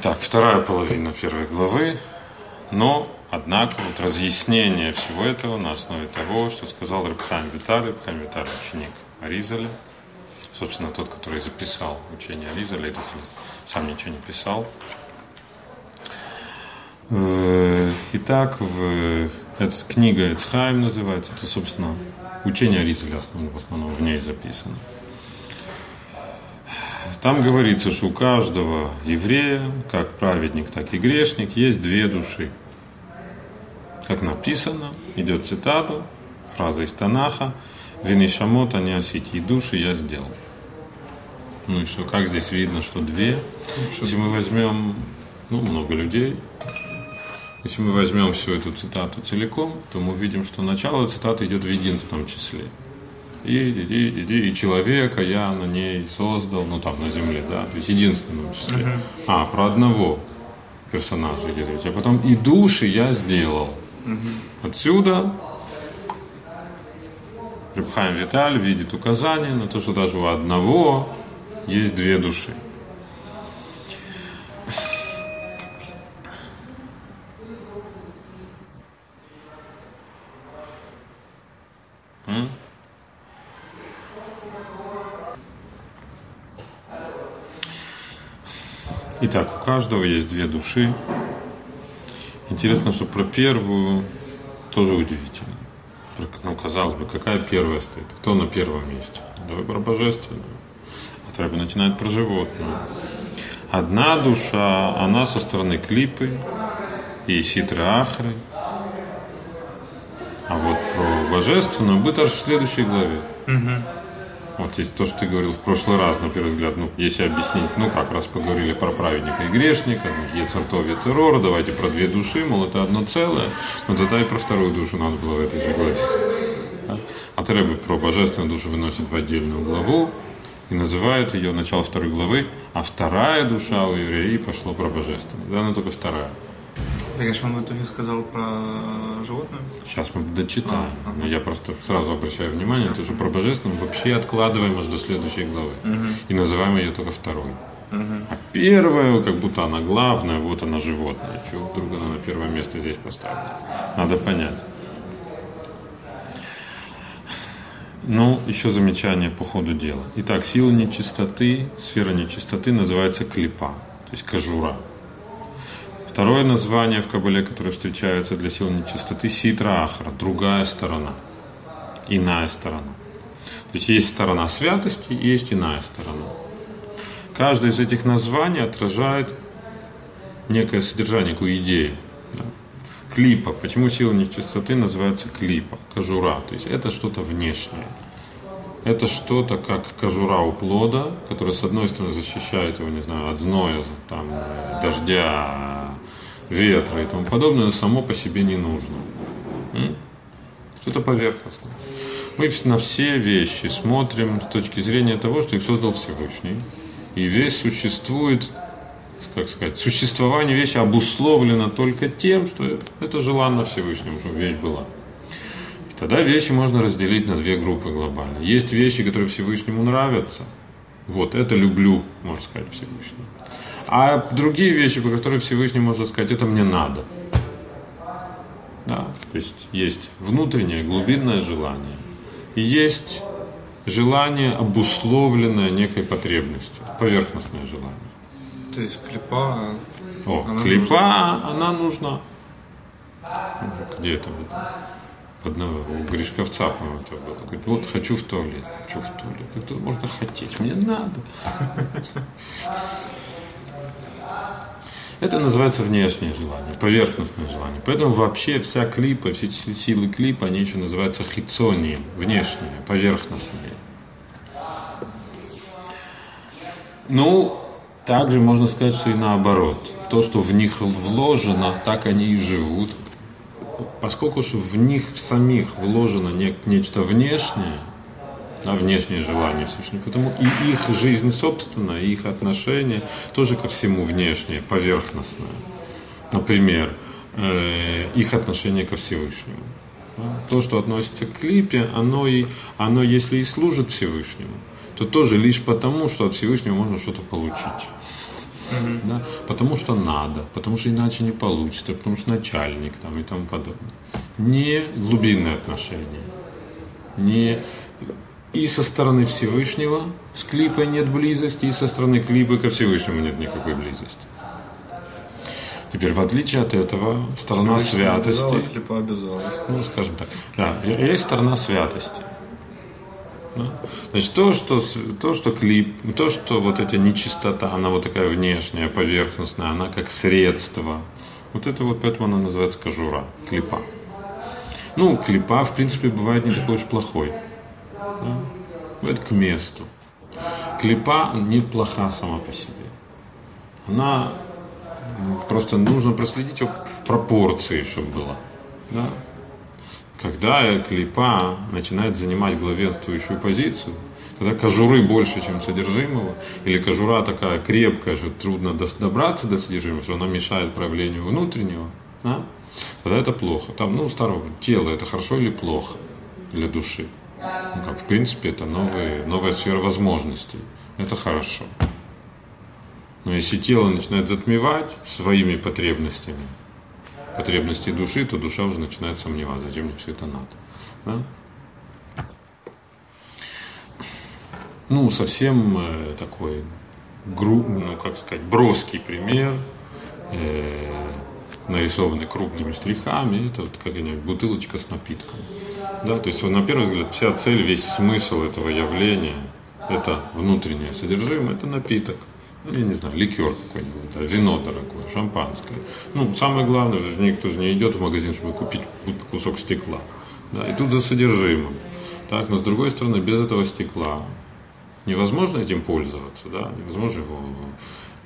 Итак, вторая половина первой главы, но, однако, вот разъяснение всего этого на основе того, что сказал Рабхайм Виталий, Рабхайм Виталий ученик Аризаля, собственно, тот, который записал учение Аризаля, это сам ничего не писал. Итак, в, эта книга Эцхайм называется, это, собственно, учение Аризаля в основном в ней записано. Там говорится, что у каждого еврея, как праведник, так и грешник, есть две души. Как написано, идет цитата, фраза из Танаха, «Винишамот аниасити, и души я сделал». Ну и что, как здесь видно, что две? Если мы возьмем, ну, много людей, если мы возьмем всю эту цитату целиком, то мы увидим, что начало цитаты идет в единственном числе – и, и, и, и человека я на ней создал, ну там на земле, да, то есть единственном числе. Uh-huh. А, про одного персонажа идет речь. А потом и души я сделал. Uh-huh. Отсюда Рыбхайм Виталь видит указание на то, что даже у одного есть две души. Итак, у каждого есть две души. Интересно, что про первую тоже удивительно. Ну, казалось бы, какая первая стоит? Кто на первом месте? Давай про божественную. А треба начинать про животную. Одна душа, она со стороны клипы и ситры ахры. А вот про божественную будет аж в следующей главе. Угу. Вот есть то, что ты говорил в прошлый раз, на первый взгляд, ну, если объяснить, ну как, раз поговорили про праведника и грешника, ну, Ецартов, Ецерора, давайте про две души, мол, это одно целое, но тогда и про вторую душу надо было в этой же главе. А Треба про божественную душу выносит в отдельную главу и называет ее начало второй главы, а вторая душа у евреев пошло про божественную. Да, она только вторая. Так а что он в итоге сказал про животное? Сейчас мы дочитаем. А, ага. Я просто сразу обращаю внимание, то, что про божественное вообще откладываем аж до следующей главы. Угу. И называем ее только второй. Угу. А первая, как будто она главная, вот она животное. Чего вдруг она на первое место здесь поставлена? Надо понять. Ну, еще замечание по ходу дела. Итак, сила нечистоты, сфера нечистоты называется клипа, то есть кожура. Второе название в Кабале, которое встречается для сил нечистоты, ситра ахра, другая сторона, иная сторона. То есть есть сторона святости, есть иная сторона. Каждое из этих названий отражает некое содержание, некую идею. Да? Клипа. Почему сила нечистоты называется клипа? Кожура. То есть это что-то внешнее. Это что-то как кожура у плода, которая с одной стороны защищает его, не знаю, от зноя, там, дождя, ветра и тому подобное, само по себе не нужно. Это поверхностно. Мы на все вещи смотрим с точки зрения того, что их создал Всевышний. И весь существует, как сказать, существование вещи обусловлено только тем, что это желанно Всевышнему, чтобы вещь была. И тогда вещи можно разделить на две группы глобально. Есть вещи, которые Всевышнему нравятся. Вот, это люблю, можно сказать, Всевышнему. А другие вещи, по которым Всевышний может сказать, это мне надо. Да? То есть есть внутреннее глубинное желание. И есть желание, обусловленное некой потребностью, поверхностное желание. То есть клипа... О, она клипа, нужна. она нужна. Где это было? одного, у Гришковца, по-моему, это было. Говорит, вот хочу в туалет, хочу в туалет. Как тут можно хотеть? Мне надо. Это называется внешнее желание, поверхностное желание. Поэтому вообще вся клипа, все силы клипа, они еще называются хитсонием, внешние, поверхностные. Ну, также можно сказать, что и наоборот. То, что в них вложено, так они и живут. Поскольку что в них в самих вложено не, нечто внешнее, да, внешнее желание Всевышнего. Поэтому и их жизнь собственная, и их отношение тоже ко всему внешнее, поверхностное. Например, э, их отношение ко Всевышнему. То, что относится к клипе, оно, и, оно если и служит Всевышнему, то тоже лишь потому, что от Всевышнего можно что-то получить. Да? Потому что надо, потому что иначе не получится, потому что начальник там и тому подобное. Не глубинные отношения. Не и со стороны Всевышнего с клипой нет близости, и со стороны клипы ко Всевышнему нет никакой близости. Теперь, в отличие от этого, сторона святости... Клипа обязалась. Ну, скажем так. Да, есть сторона святости. Да? Значит, то что, то, что клип, то, что вот эта нечистота, она вот такая внешняя, поверхностная, она как средство. Вот это вот поэтому она называется кожура, клипа. Ну, клипа, в принципе, бывает не такой уж плохой. Это к месту. Клипа неплоха сама по себе. Она просто нужно проследить в пропорции, чтобы было. Да? Когда клипа начинает занимать главенствующую позицию, когда кожуры больше, чем содержимого, или кожура такая крепкая, что трудно добраться до содержимого, что она мешает проявлению внутреннего, да? тогда это плохо. Там, ну, старого тело это хорошо или плохо для души? Ну, как, в принципе, это новые, новая сфера возможностей. Это хорошо. Но если тело начинает затмевать своими потребностями, потребности души, то душа уже начинает сомневаться, зачем мне все это надо. Да? Ну, совсем э, такой, гру, ну, как сказать, броский пример, э, нарисованный крупными штрихами, это вот какая-нибудь бутылочка с напитком. Да, то есть, на первый взгляд, вся цель, весь смысл этого явления – это внутреннее содержимое, это напиток – я не знаю, ликер какой-нибудь, да, вино дорогое, шампанское. Ну, самое главное, же никто же не идет в магазин, чтобы купить кусок стекла. Да, и тут за содержимым. Так, но с другой стороны, без этого стекла невозможно этим пользоваться, да, невозможно его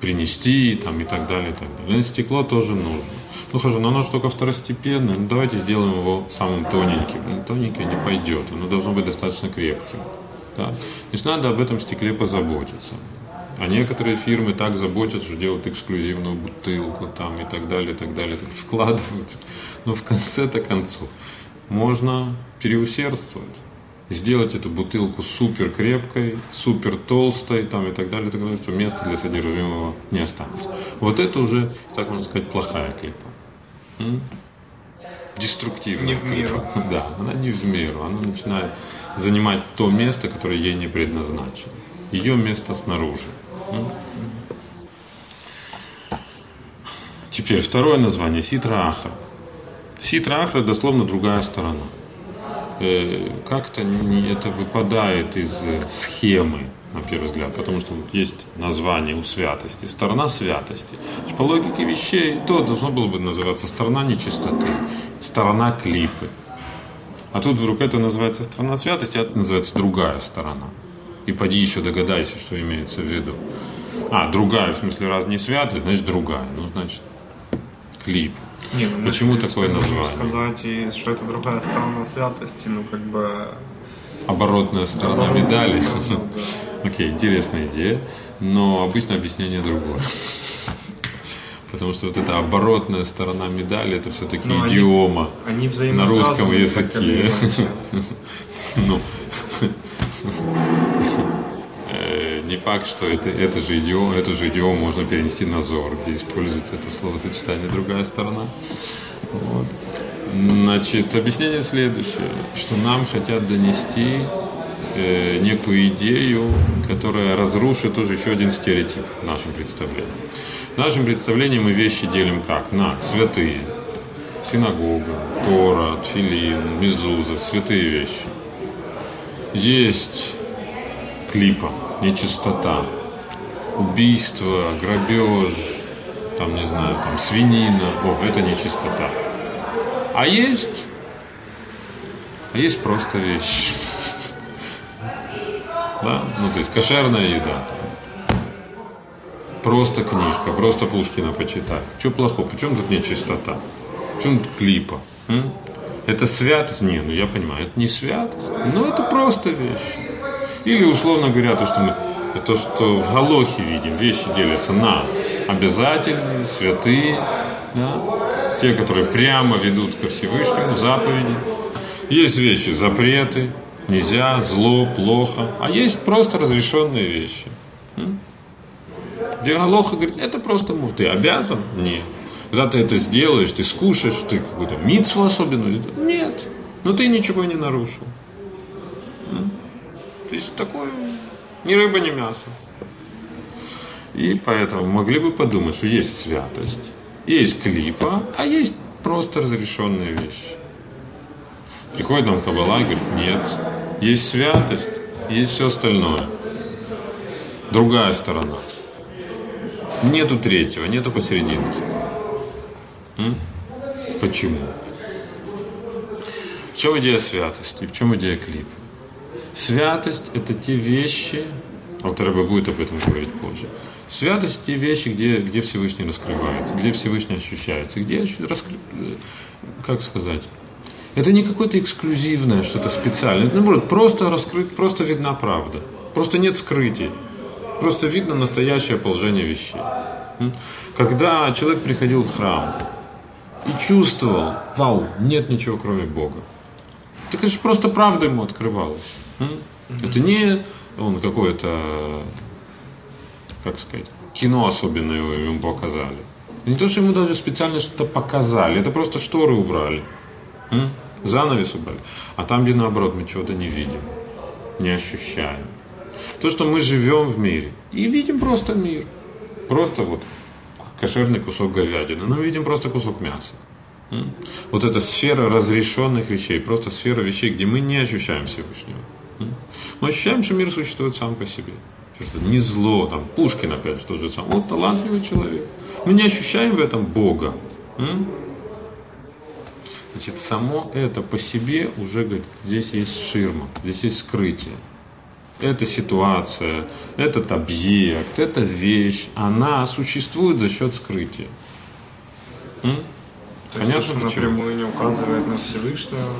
принести там, и так далее, и так далее. Но стекло тоже нужно. Ну хорошо, но оно же только второстепенное, ну давайте сделаем его самым тоненьким. Ну, тоненькое не пойдет, оно должно быть достаточно крепким. Да? Есть надо об этом стекле позаботиться. А некоторые фирмы так заботятся, что делают эксклюзивную бутылку там и так далее, и так далее, так вкладываются. Но в конце-то концов можно переусердствовать. Сделать эту бутылку супер крепкой, супер толстой там, и так далее, и так далее, что места для содержимого не останется. Вот это уже, так можно сказать, плохая клипа. М? Деструктивная не в меру. клипа. Да, она не в меру. Она начинает занимать то место, которое ей не предназначено. Ее место снаружи. Теперь второе название – Ситра Ахра. Ситра Ахра дословно другая сторона. Э, как-то это выпадает из схемы, на первый взгляд, потому что вот есть название у святости, сторона святости. По логике вещей то должно было бы называться сторона нечистоты, сторона клипы. А тут вдруг это называется сторона святости, а это называется другая сторона. И поди еще догадайся, что имеется в виду. А, другая, в смысле, раз не святая, значит другая. Ну, значит, клип. Не, ну, Почему такое название? сказать, что это другая сторона святости, ну, как бы... Оборотная сторона Оборотная медали. Сторона, да. Окей, интересная идея, но обычно объяснение другое. Потому что вот эта оборотная сторона медали, это все-таки но идиома они, они на русском языке. Ну, не факт, что это, это же идиом, эту же идиому можно перенести на Зор, где используется это словосочетание «другая сторона». Вот. Значит, объяснение следующее, что нам хотят донести э, некую идею, которая разрушит тоже еще один стереотип в нашем представлении. В нашем представлении мы вещи делим как? На святые, синагога, Тора, Тфилин, Мезуза, святые вещи. Есть клипа, нечистота, убийство, грабеж, там, не знаю, там, свинина, о, это нечистота. А есть, а есть просто вещи. Да? Ну, то есть кошерная еда. Просто книжка, просто Пушкина почитать. Что плохого? Почему тут нечистота? Почему тут клипа? М? Это святость? Не, ну я понимаю, это не святость, но это просто вещи. Или, условно говоря, то, что мы то, что в Галохе видим, вещи делятся на обязательные, святые, да, те, которые прямо ведут ко Всевышнему, заповеди. Есть вещи, запреты, нельзя, зло, плохо, а есть просто разрешенные вещи. Где Галоха говорит, это просто мур. Ты обязан? Нет. Когда ты это сделаешь, ты скушаешь, ты какую-то митцву особенную. Нет. Но ты ничего не нарушил. То есть такое ни рыба, ни мясо. И поэтому могли бы подумать, что есть святость, есть клипа, а есть просто разрешенные вещи. Приходит нам Кабала и говорит, нет, есть святость, есть все остальное. Другая сторона. Нету третьего, нету посерединке. М? Почему? В чем идея святости? В чем идея клипа? Святость – это те вещи, Алтареба будет об этом говорить позже. Святость – те вещи, где, где Всевышний раскрывается, где Всевышний ощущается, где, раскры... как сказать, это не какое-то эксклюзивное, что-то специальное. Это, наоборот, просто раскрыть, просто видна правда. Просто нет скрытий. Просто видно настоящее положение вещей. Когда человек приходил в храм и чувствовал, вау, нет ничего кроме Бога. Так это же просто правда ему открывалась. Это не он какое-то, как сказать, кино особенное ему показали. Не то, что ему даже специально что-то показали, это просто шторы убрали. Занавес убрали. А там, где наоборот, мы чего-то не видим, не ощущаем. То, что мы живем в мире и видим просто мир. Просто вот кошерный кусок говядины, но видим просто кусок мяса. Вот эта сфера разрешенных вещей, просто сфера вещей, где мы не ощущаем Всевышнего. Мы ощущаем, что мир существует сам по себе. Что не зло, там, Пушкин опять же тот же самый. Вот талантливый человек. Мы не ощущаем в этом Бога. Значит, само это по себе уже говорит, здесь есть ширма, здесь есть скрытие. Эта ситуация, этот объект, эта вещь, она существует за счет скрытия. М? Понятно, есть, почему? напрямую не указывает на Всевышнего.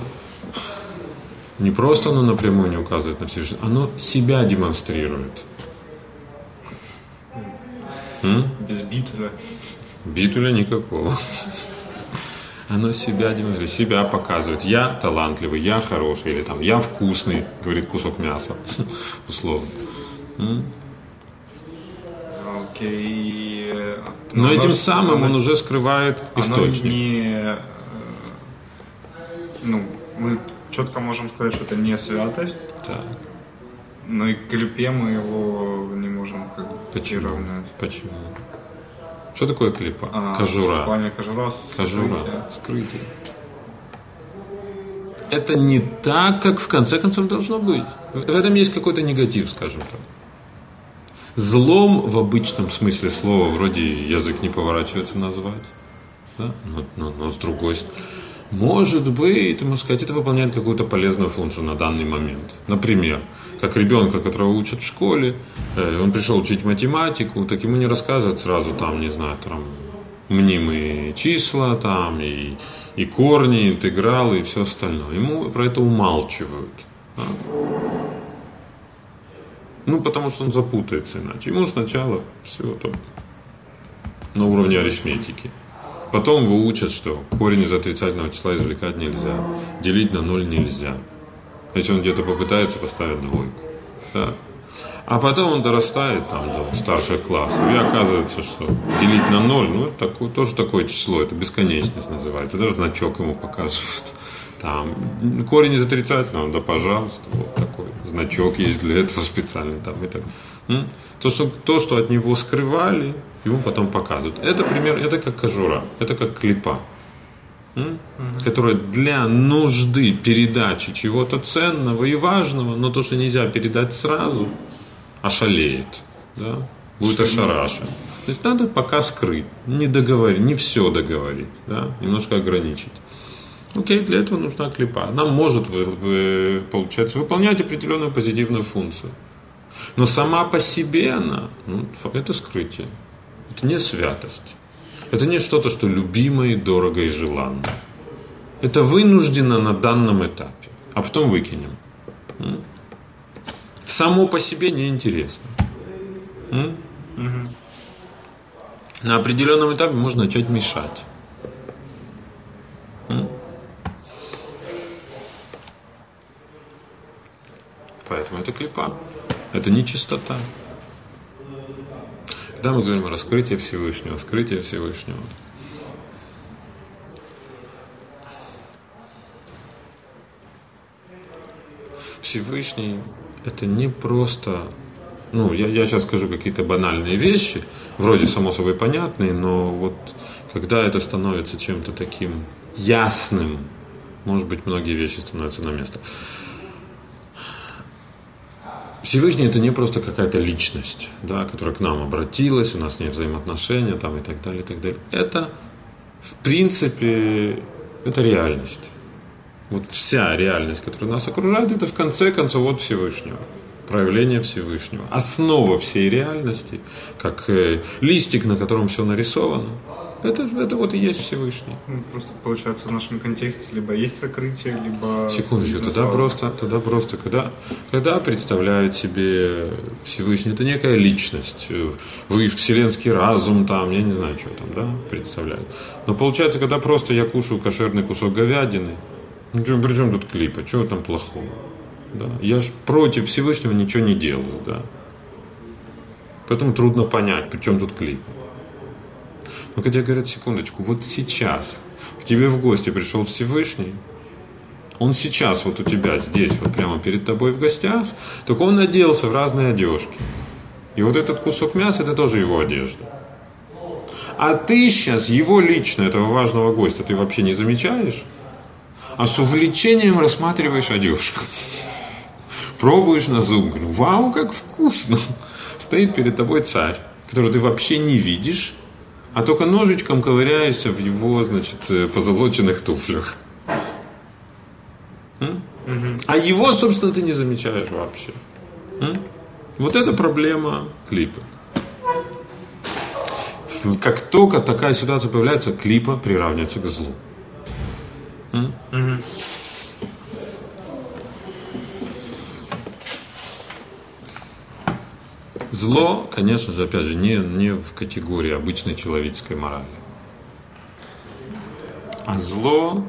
Не просто оно напрямую не указывает на Всевышнего, оно себя демонстрирует. М? Без битуля. Битуля никакого оно себя демонстрирует, себя показывает. Я талантливый, я хороший, или там я вкусный, говорит кусок мяса, условно. Окей. Но этим самым оно, он уже скрывает источник. Не, э, ну, мы четко можем сказать, что это не святость. Так. Но и к клепе мы его не можем как Почему? приравнять. Почему? Что такое клипа? А, кожура. В плане кожура, кожура. Скрытие. скрытие. Это не так, как в конце концов должно быть. В этом есть какой-то негатив, скажем так. Злом в обычном смысле слова вроде язык не поворачивается назвать. Да? Но, но, но с другой стороны, может быть, можно сказать, это выполняет какую-то полезную функцию на данный момент. Например, как ребенка, которого учат в школе, э, он пришел учить математику, так ему не рассказывают сразу там, не знаю, там мнимые числа, там и, и корни, интегралы и все остальное. Ему про это умалчивают. Да? Ну, потому что он запутается иначе. Ему сначала все там на уровне арифметики. Потом его учат, что корень из отрицательного числа извлекать нельзя, делить на ноль нельзя. Если он где-то попытается поставить двойку. Да. А потом он дорастает там до старших классов, и оказывается, что делить на ноль, ну, это такое, тоже такое число, это бесконечность называется, даже значок ему показывают. Там, корень из отрицательного, да, пожалуйста, вот такой значок есть для этого специальный. Там, и так. То, что, то, что от него скрывали, ему потом показывают. Это пример, это как кожура, это как клипа которая для нужды передачи чего-то ценного и важного, но то, что нельзя передать сразу, ошалеет, да? будет ошарашен. То есть надо пока скрыть, не договорить, не все договорить, да? немножко ограничить. Окей, для этого нужна клипа. Она может, вы, вы, получается, выполнять определенную позитивную функцию. Но сама по себе она, ну, это скрытие. Это не святость. Это не что-то, что любимое, дорого и желанно. Это вынуждено на данном этапе. А потом выкинем. Само по себе неинтересно. На определенном этапе можно начать мешать. Поэтому это клипа. Это не чистота. Когда мы говорим о раскрытии Всевышнего, раскрытии Всевышнего, Всевышний это не просто ну, я, я сейчас скажу какие-то банальные вещи, вроде само собой понятные, но вот когда это становится чем-то таким ясным, может быть, многие вещи становятся на место. Всевышний это не просто какая-то личность, да, которая к нам обратилась, у нас с ней взаимоотношения там, и так далее, и так далее. Это, в принципе, это реальность. Вот вся реальность, которая нас окружает, это в конце концов от Всевышнего проявление Всевышнего. Основа всей реальности, как э, листик, на котором все нарисовано, это, это вот и есть Всевышний. Ну, просто получается в нашем контексте либо есть сокрытие, либо... Секундочку, тогда просто, тогда просто, когда, когда представляет себе Всевышний, это некая личность, вы вселенский разум там, я не знаю, что там, да, представляют. Но получается, когда просто я кушаю кошерный кусок говядины, ну, при чем тут клипа, чего там плохого? Да? Я же против Всевышнего ничего не делаю. Да? Поэтому трудно понять, при чем тут клип. Но когда говорят, секундочку, вот сейчас к тебе в гости пришел Всевышний, он сейчас вот у тебя здесь, вот прямо перед тобой в гостях, только он оделся в разные одежки. И вот этот кусок мяса, это тоже его одежда. А ты сейчас его лично, этого важного гостя, ты вообще не замечаешь, а с увлечением рассматриваешь одежку пробуешь на зуб, говорю, вау, как вкусно. Стоит перед тобой царь, которого ты вообще не видишь, а только ножичком ковыряешься в его, значит, э, позолоченных туфлях. А его, собственно, ты не замечаешь вообще. Вот это проблема клипа. Как только такая ситуация появляется, клипа приравнивается к злу. Зло, конечно же, опять же, не, не в категории обычной человеческой морали. А зло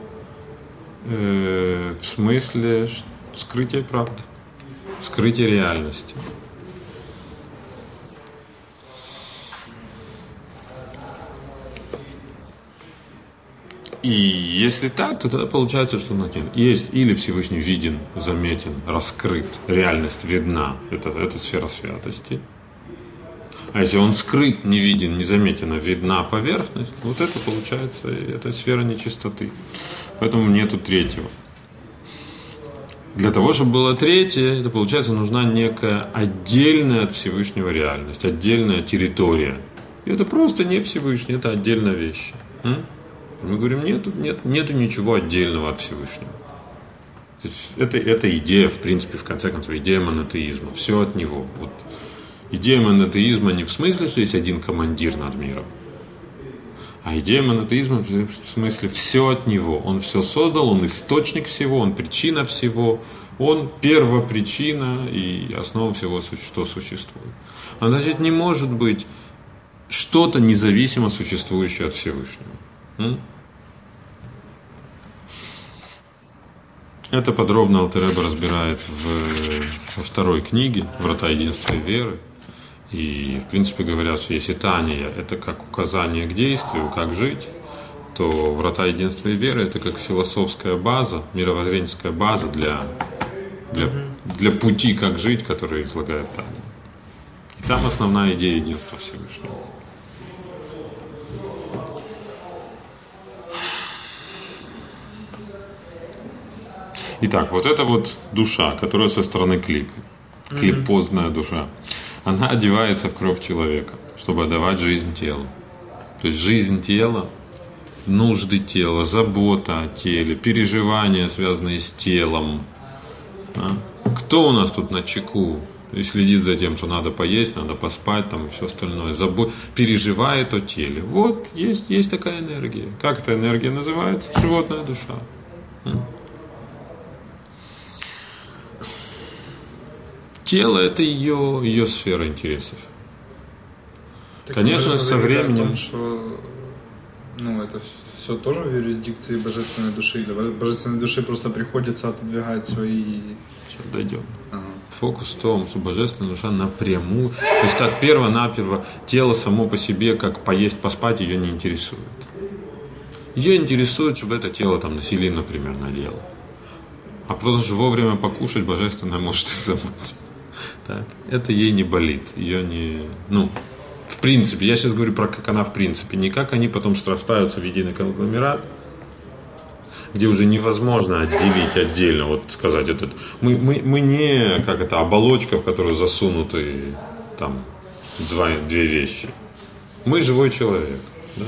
э, в смысле скрытия правды, скрытия реальности. И если так, то тогда получается, что есть или Всевышний виден, заметен, раскрыт, реальность видна, это, это сфера святости – а если он скрыт, не виден, не заметен, а видна поверхность, вот это получается, это сфера нечистоты. Поэтому нету третьего. Для того, чтобы было третье, это получается нужна некая отдельная от Всевышнего реальность, отдельная территория. И это просто не Всевышний, это отдельная вещь. Мы говорим, нет, нет, нету ничего отдельного от Всевышнего. Это, это идея, в принципе, в конце концов, идея монотеизма. Все от него. Вот Идея монотеизма не в смысле, что есть один командир над миром, а идея монотеизма в смысле все от него. Он все создал, он источник всего, он причина всего, он первопричина и основа всего, что существует. А значит, не может быть что-то независимо существующее от Всевышнего. Это подробно Алтереба разбирает в, во второй книге «Врата единства и веры». И, в принципе, говорят, что если Тания – это как указание к действию, как жить, то врата единства и веры – это как философская база, мировоззренческая база для, для, для пути, как жить, который излагает Таня. И там основная идея единства Всевышнего. Итак, вот это вот душа, которая со стороны клипа. Клипозная душа она одевается в кровь человека, чтобы отдавать жизнь телу. То есть жизнь тела, нужды тела, забота о теле, переживания, связанные с телом. А? Кто у нас тут на чеку и следит за тем, что надо поесть, надо поспать там и все остальное, забо... переживает о теле. Вот есть, есть такая энергия. Как эта энергия называется? Животная душа. Тело это ее, ее сфера интересов. Так Конечно, со временем. Том, что, ну, это все тоже в юрисдикции божественной души. Или божественной души просто приходится отодвигать свои. Сейчас дойдем. Ага. Фокус в том, что божественная душа напрямую, то есть так перво-наперво тело само по себе, как поесть, поспать, ее не интересует. Ее интересует, чтобы это тело там населин, например, надело. А просто же вовремя покушать божественное может и забыть. Так. Это ей не болит. Ее не... Ну, в принципе, я сейчас говорю про как она в принципе, не как они потом срастаются в единый конгломерат, где уже невозможно отделить отдельно, вот сказать этот. Мы, мы, мы не как это оболочка, в которую засунуты там два, две вещи. Мы живой человек. Да?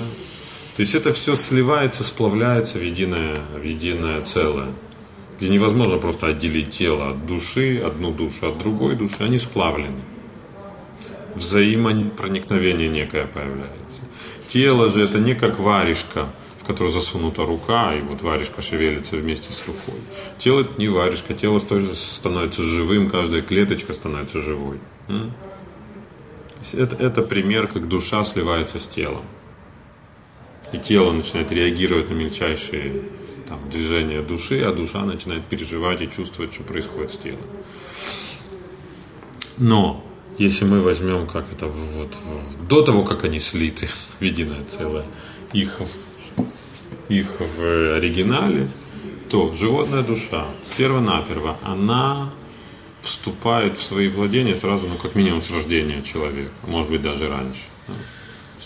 То есть это все сливается, сплавляется в единое, в единое целое. Где невозможно просто отделить тело от души, одну душу от другой души, они сплавлены. Взаимопроникновение некое появляется. Тело же это не как варежка, в которую засунута рука, и вот варежка шевелится вместе с рукой. Тело это не варежка, тело становится живым, каждая клеточка становится живой. Это, это пример, как душа сливается с телом. И тело начинает реагировать на мельчайшие там, движения души, а душа начинает переживать и чувствовать, что происходит с телом. Но если мы возьмем, как это вот, до того, как они слиты в единое целое, их, их в оригинале, то животная душа, перво-наперво, она вступает в свои владения сразу, ну, как минимум, с рождения человека, может быть, даже раньше.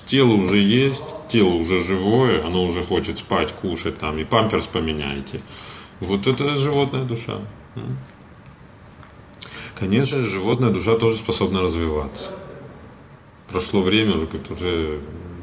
Тело уже есть, тело уже живое, оно уже хочет спать, кушать там, и памперс поменяйте. Вот это животная душа. Конечно, животная душа тоже способна развиваться. Прошло время, уже, уже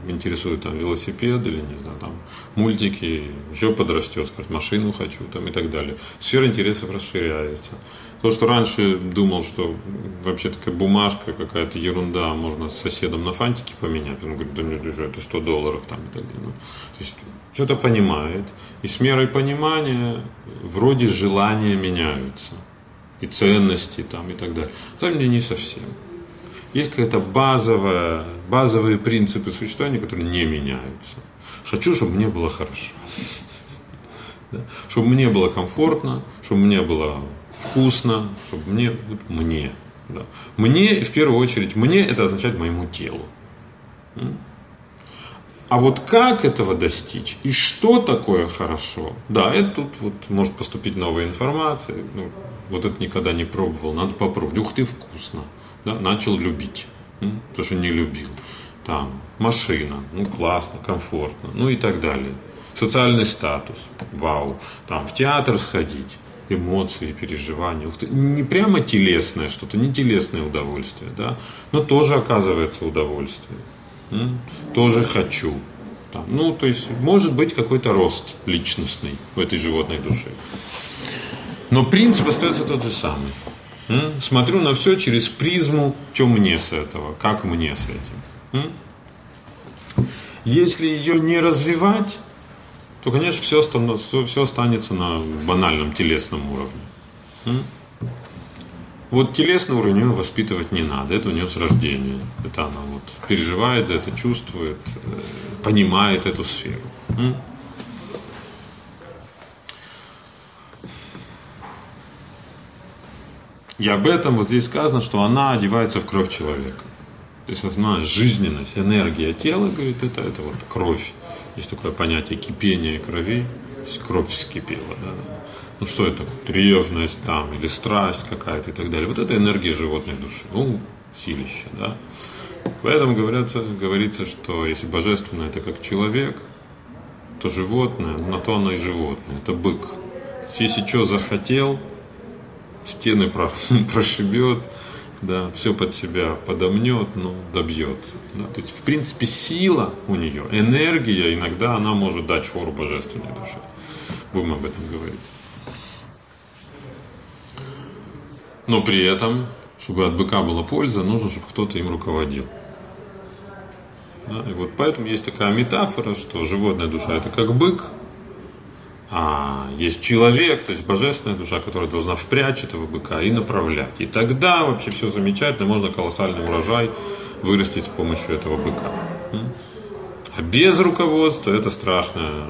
интересует там велосипед или, не знаю, там мультики, еще подрастет, скажет, машину хочу там и так далее. Сфера интересов расширяется. То, что раньше думал, что вообще такая бумажка, какая-то ерунда, можно с соседом на фантике поменять. Он говорит, да нет, это 100 долларов там и так далее. Ну, то есть что-то понимает. И с мерой понимания вроде желания меняются. И ценности там и так далее. На самом деле не совсем. Есть какая-то базовая, базовые принципы существования, которые не меняются. Хочу, чтобы мне было хорошо. Да? Чтобы мне было комфортно, чтобы мне было вкусно, чтобы мне, вот мне. Да. Мне, в первую очередь, мне это означает моему телу. А вот как этого достичь? И что такое хорошо, да, это тут вот может поступить новая информация, ну, вот это никогда не пробовал, надо попробовать, ух ты, вкусно, да, начал любить, то, что не любил, там, машина, ну, классно, комфортно, ну и так далее, социальный статус, вау, там, в театр сходить, эмоции, переживания. Не прямо телесное что-то, не телесное удовольствие, да, но тоже оказывается удовольствие. Тоже хочу. Там, ну, то есть, может быть какой-то рост личностный в этой животной душе. Но принцип остается тот же самый. Смотрю на все через призму, что мне с этого, как мне с этим. Если ее не развивать, то, конечно, все, все, все останется на банальном телесном уровне. Вот телесный уровень ее воспитывать не надо, это у нее с рождения. Это она вот переживает за это, чувствует, э, понимает эту сферу. И об этом вот здесь сказано, что она одевается в кровь человека. То есть основная жизненность, энергия тела, говорит, это, это вот кровь. Есть такое понятие кипения крови, кровь вскипела. Да? Ну что это? Ревность там, или страсть какая-то и так далее. Вот это энергия животной души. Ну, силище, да. Поэтому говорится, говорится, что если божественное это как человек, то животное, на то оно и животное, это бык. Если что захотел, стены прошибет, да, все под себя подомнет, но добьется. Да. То есть, в принципе, сила у нее, энергия, иногда она может дать фору божественной душе. Будем об этом говорить. Но при этом, чтобы от быка была польза, нужно, чтобы кто-то им руководил. Да, и вот поэтому есть такая метафора, что животная душа это как бык, а есть человек, то есть божественная душа, которая должна впрячь этого быка и направлять. И тогда вообще все замечательно, можно колоссальный урожай вырастить с помощью этого быка. А без руководства это страшная,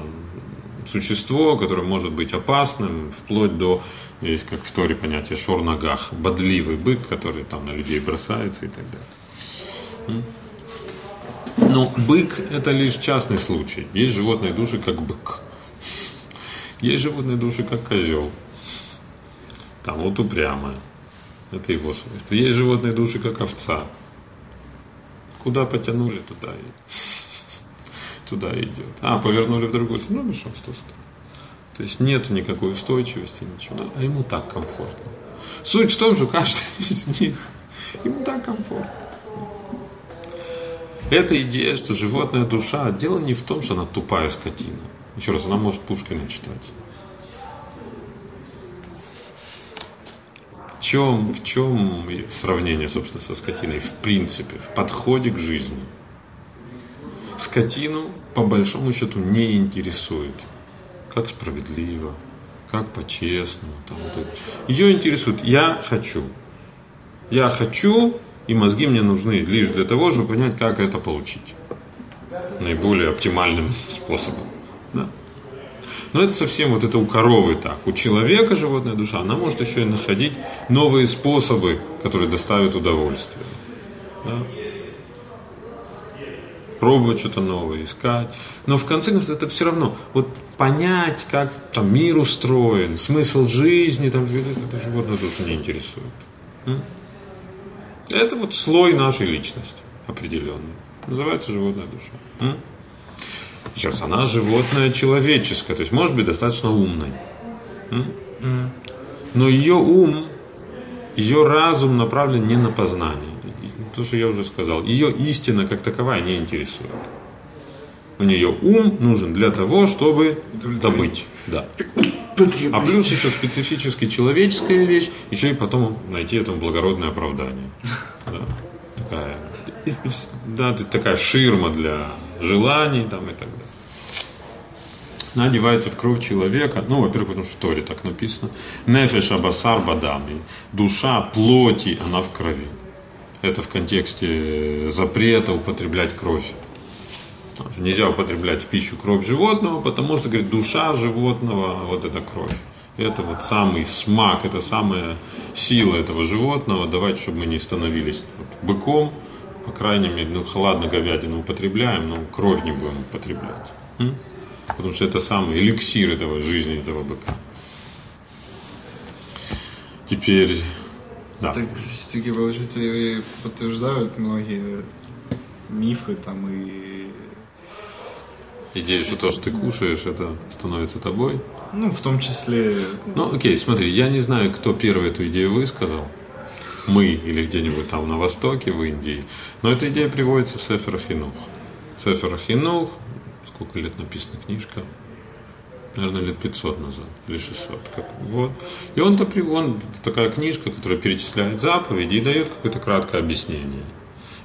существо, которое может быть опасным, вплоть до, есть как в Торе понятие шор-ногах, бодливый бык, который там на людей бросается и так далее. Но бык – это лишь частный случай. Есть животные души, как бык. Есть животные души, как козел. Там вот упрямая. Это его свойство. Есть животные души, как овца. Куда потянули, туда и туда идет. А, повернули в другую сторону, ну, пошел в ту сторону. То есть нет никакой устойчивости, ничего. А ему так комфортно. Суть в том, что каждый из них, ему так комфортно. Эта идея, что животная душа, дело не в том, что она тупая скотина. Еще раз, она может Пушкина читать. В чем, в чем сравнение, собственно, со скотиной? В принципе, в подходе к жизни. Скотину, по большому счету, не интересует, как справедливо, как по-честному. Там, вот это. Ее интересует, я хочу. Я хочу, и мозги мне нужны лишь для того, чтобы понять, как это получить. Наиболее оптимальным способом. Да? Но это совсем вот это у коровы так. У человека животная душа, она может еще и находить новые способы, которые доставят удовольствие. Да? Пробовать что-то новое, искать. Но в конце концов это все равно. Вот понять, как там мир устроен, смысл жизни, там, это животное душа не интересует. Это вот слой нашей личности определенный. Называется животная душа. Сейчас она животное человеческое, то есть может быть достаточно умной. Но ее ум, ее разум направлен не на познание. То, что я уже сказал. Ее истина как таковая не интересует. У нее ум нужен для того, чтобы добыть. Да. А плюс еще специфически человеческая вещь, еще и потом найти этому благородное оправдание. Да, такая, да, такая ширма для желаний там, и так далее. Она одевается в кровь человека, ну, во-первых, потому что в Торе так написано, нефеш абасар бадами, душа плоти, она в крови. Это в контексте запрета употреблять кровь. Нельзя употреблять в пищу кровь животного, потому что, говорит, душа животного, вот это кровь. Это вот самый смак, это самая сила этого животного. Давайте, чтобы мы не становились быком, по крайней мере, ну, холодно говядину употребляем, но кровь не будем употреблять. М? Потому что это самый эликсир этого жизни этого быка. Теперь, да. Так, все-таки, получается, подтверждают многие мифы там и Идея, что то, что ты кушаешь, это становится тобой? Ну, в том числе... Ну, окей, смотри, я не знаю, кто первый эту идею высказал. Мы или где-нибудь там на Востоке, в Индии. Но эта идея приводится в Сефер Хинух. Сефер Хинух, сколько лет написана книжка? Наверное, лет 500 назад или 600. Как, вот. И он, он такая книжка, которая перечисляет заповеди и дает какое-то краткое объяснение.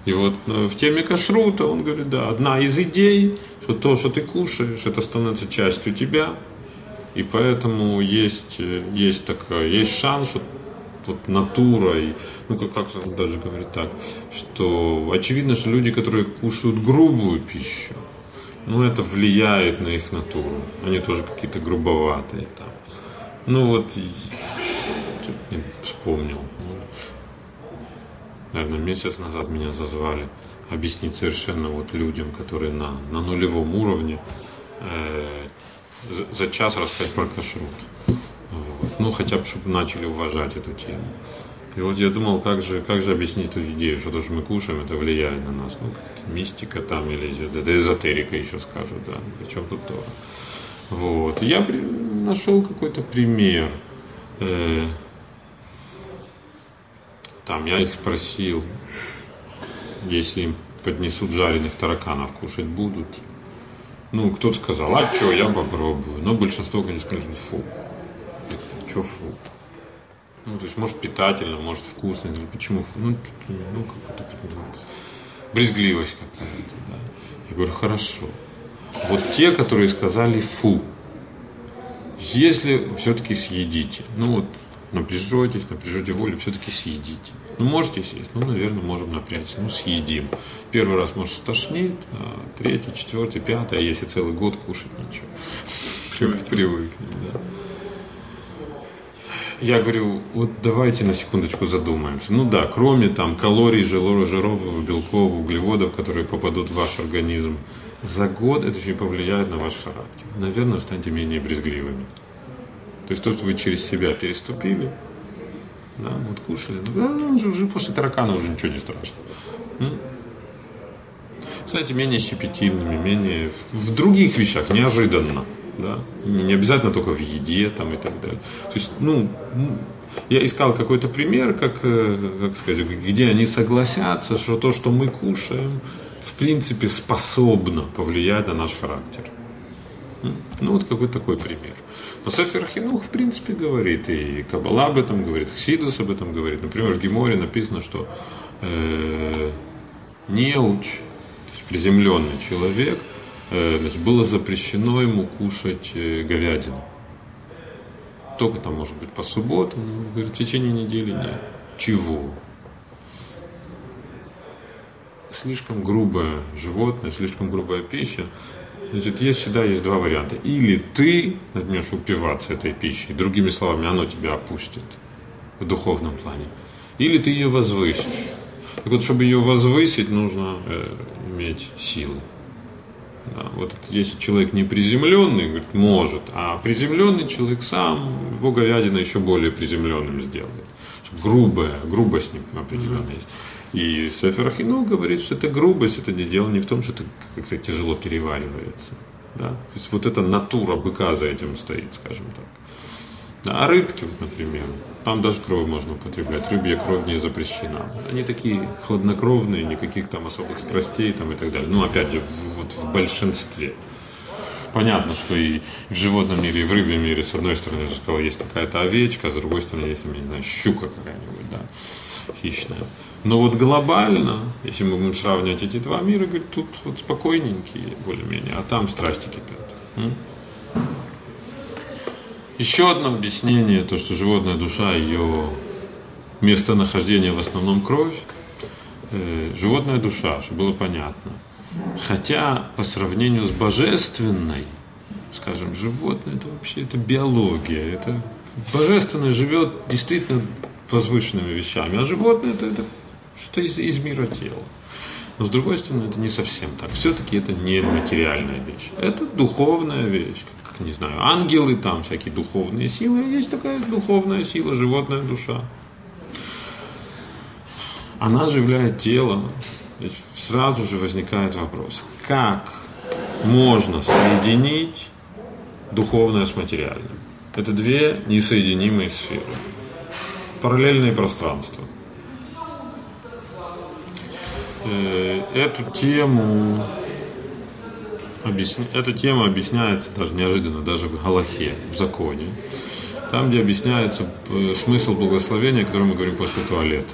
И вот э, в теме кашрута он говорит, да, одна из идей, что то, что ты кушаешь, это становится частью тебя, и поэтому есть, э, есть, такая, есть шанс, что вот натура, и, ну как, как он даже говорит так, что очевидно, что люди, которые кушают грубую пищу, ну это влияет на их натуру. Они тоже какие-то грубоватые там. Ну вот, что-то не вспомнил наверное, месяц назад меня зазвали объяснить совершенно вот людям, которые на, на нулевом уровне, э, за, за час рассказать про кашрут. Вот. Ну, хотя бы, чтобы начали уважать эту тему. И вот я думал, как же, как же объяснить эту идею, что то, что мы кушаем, это влияет на нас. Ну, мистика там или это эзотерика еще скажут, да. Причем тут то. Вот. Я при, нашел какой-то пример. Э, там я их спросил, если им поднесут жареных тараканов, кушать будут. Ну, кто-то сказал, а что, я попробую. Но большинство, конечно, сказали, фу. Что фу? Ну, то есть, может, питательно, может, вкусно. Или почему фу? Ну, ну какая-то брезгливость какая-то, да. Я говорю, хорошо. Вот те, которые сказали фу, если все-таки съедите, ну вот напряжетесь, напряжете волю, все-таки съедите. Ну, можете съесть, ну, наверное, можем напрячься, ну, съедим. Первый раз, может, стошнит, а третий, четвертый, пятый, а если целый год кушать, ничего. как-то привыкнем, да. Я говорю, вот давайте на секундочку задумаемся. Ну да, кроме там калорий, жиров, белков, углеводов, которые попадут в ваш организм, за год это еще и повлияет на ваш характер. Наверное, станете менее брезгливыми. То есть то, что вы через себя переступили, да, вот кушали, ну, да, уже, уже после таракана уже ничего не страшно. Станете менее щепетильными, менее в других вещах, неожиданно. Да? Не обязательно только в еде там, и так далее. То есть, ну, я искал какой-то пример, как, э, как сказать, где они согласятся, что то, что мы кушаем, в принципе, способно повлиять на наш характер. Ну, вот какой такой пример. Но Сефер Хинух, в принципе, говорит, и Каббала об этом говорит, Хсидус об этом говорит. Например, в Геморе написано, что э, неуч, то есть приземленный человек, значит, было запрещено ему кушать э, говядину. Только там, может быть, по субботам, но, говорит, в течение недели нет. Чего? слишком грубое животное, слишком грубая пища, значит, есть всегда есть два варианта. Или ты начнешь упиваться этой пищей, другими словами, оно тебя опустит в духовном плане, или ты ее возвысишь. Так вот, чтобы ее возвысить, нужно э, иметь силы. Да, вот если человек не приземленный, говорит, может, а приземленный человек сам его говядина еще более приземленным сделает. Грубая, грубость определенная mm-hmm. есть. И Сефер Ахину говорит, что это грубость, это не дело не в том, что это, как сказать, тяжело переваривается. Да? То есть вот эта натура быка за этим стоит, скажем так. А рыбки, вот, например, там даже кровь можно употреблять, рыбья кровь не запрещена. Они такие хладнокровные, никаких там особых страстей там, и так далее. Ну, опять же, в, вот в большинстве. Понятно, что и в животном мире, и в рыбьем мире, с одной стороны, я сказал, есть какая-то овечка, с другой стороны, есть, я не знаю, щука какая-нибудь, да, хищная. Но вот глобально, если мы будем сравнивать эти два мира, говорит, тут вот спокойненькие более-менее, а там страсти кипят. Еще одно объяснение, то, что животная душа, ее местонахождение в основном кровь, э, животная душа, чтобы было понятно. Хотя по сравнению с божественной, скажем, животное, это вообще это биология, это божественное живет действительно возвышенными вещами, а животное это, это что из, из мира тела. Но с другой стороны, это не совсем так. Все-таки это не материальная вещь. Это духовная вещь. Не знаю, ангелы, там всякие духовные силы. Есть такая духовная сила, животная душа. Она оживляет тело. Сразу же возникает вопрос. Как можно соединить духовное с материальным? Это две несоединимые сферы. Параллельные пространства. Э, эту тему объясня... эта тема объясняется даже неожиданно, даже в Галахе, в законе. Там, где объясняется э, смысл благословения, о котором мы говорим после туалета.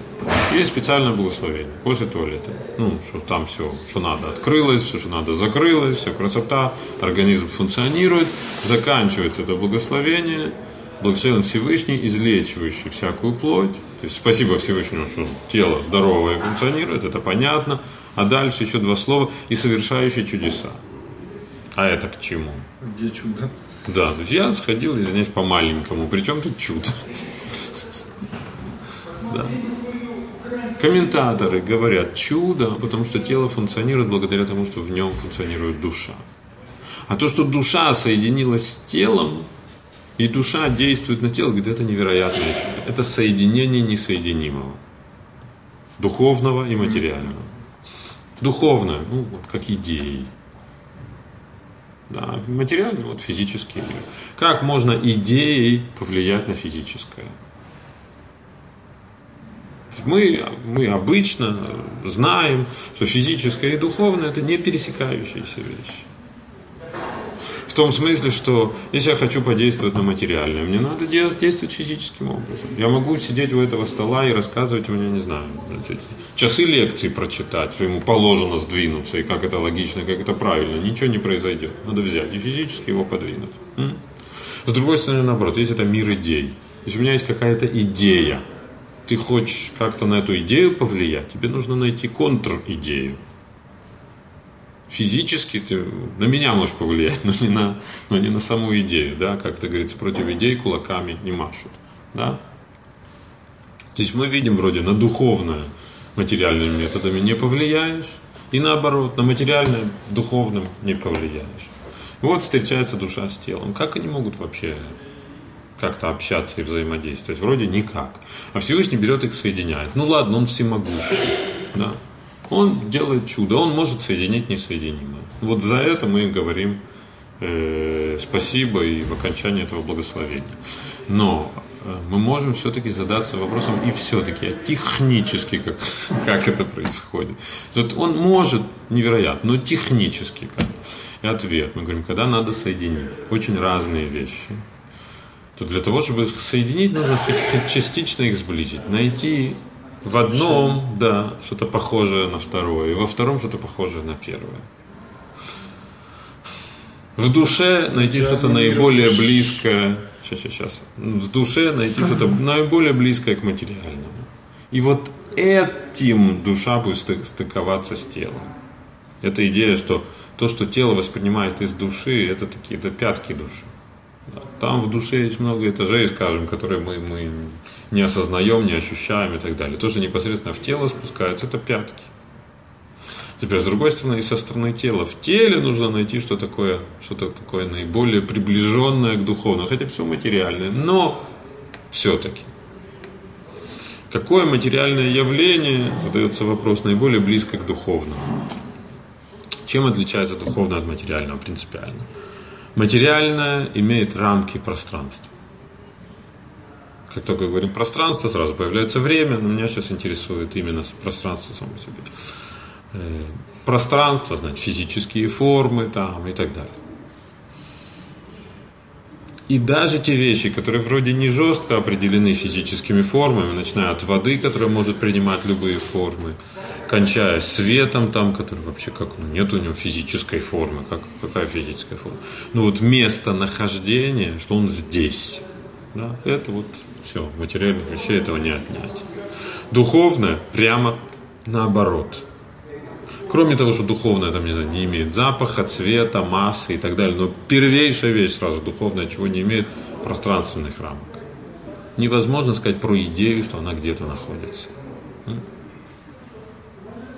Есть специальное благословение после туалета. Ну, что там все, что надо, открылось, все, что надо, закрылось, все, красота, организм функционирует. Заканчивается это благословение – благословен Всевышний, излечивающий всякую плоть. То есть спасибо Всевышнему, что тело здоровое функционирует, это понятно. А дальше еще два слова и совершающий чудеса. А это к чему? Где чудо? Да, то есть я сходил, извиняюсь, по маленькому. Причем тут чудо? Да. Комментаторы говорят чудо, потому что тело функционирует благодаря тому, что в нем функционирует душа. А то, что душа соединилась с телом, и душа действует на тело, говорит, это невероятное чудо. Это соединение несоединимого. Духовного и материального. Духовное, ну, вот как идеи. Да, материально, вот физические. Как можно идеей повлиять на физическое? Мы, мы обычно знаем, что физическое и духовное это не пересекающиеся вещи том смысле, что если я хочу подействовать на материальное, мне надо действовать физическим образом. Я могу сидеть у этого стола и рассказывать, у меня, не знаю, часы лекций прочитать, что ему положено сдвинуться, и как это логично, как это правильно. Ничего не произойдет. Надо взять и физически его подвинуть. С другой стороны, наоборот, если это мир идей. Если у меня есть какая-то идея, ты хочешь как-то на эту идею повлиять, тебе нужно найти контр-идею. Физически ты на меня можешь повлиять, но не на, но не на саму идею, да, как это говорится, против идей кулаками не машут, да. То есть мы видим вроде на духовное материальными методами не повлияешь, и наоборот, на материальное духовным не повлияешь. Вот встречается душа с телом. Как они могут вообще как-то общаться и взаимодействовать? Вроде никак. А Всевышний берет их, соединяет. Ну ладно, он всемогущий. Да? Он делает чудо, он может соединить несоединимое. Вот за это мы говорим э, спасибо и в окончании этого благословения. Но э, мы можем все-таки задаться вопросом и все-таки а технически как, как это происходит. Вот он может невероятно, но технически как. И ответ, мы говорим, когда надо соединить очень разные вещи, то для того, чтобы их соединить, нужно хоть, хоть частично их сблизить. Найти в одном, да, что-то похожее на второе, и во втором что-то похожее на первое. В душе найти что-то наиболее близкое, сейчас, сейчас, сейчас, в душе найти что-то наиболее близкое к материальному. И вот этим душа будет стыковаться с телом. Это идея, что то, что тело воспринимает из души, это такие это пятки души. Там в душе есть много этажей, скажем, которые мы, мы не осознаем, не ощущаем и так далее. Тоже непосредственно в тело спускаются, это пятки. Теперь, с другой стороны, и со стороны тела. В теле нужно найти что такое, что-то такое наиболее приближенное к духовному, хотя все материальное, но все-таки. Какое материальное явление, задается вопрос, наиболее близко к духовному? Чем отличается духовное от материального принципиально? Материальное имеет рамки пространства. Как только говорим пространство, сразу появляется время, но меня сейчас интересует именно пространство само по себе. Э, пространство, значит, физические формы там и так далее. И даже те вещи, которые вроде не жестко определены физическими формами, начиная от воды, которая может принимать любые формы, кончая светом там, который вообще как, ну, нет у него физической формы, как, какая физическая форма. Ну вот место нахождения, что он здесь, да, это вот все, материальных вещей этого не отнять. Духовное прямо наоборот – Кроме того, что духовное там, не знаю, не имеет запаха, цвета, массы и так далее. Но первейшая вещь сразу духовная, чего не имеет, пространственных рамок. Невозможно сказать про идею, что она где-то находится.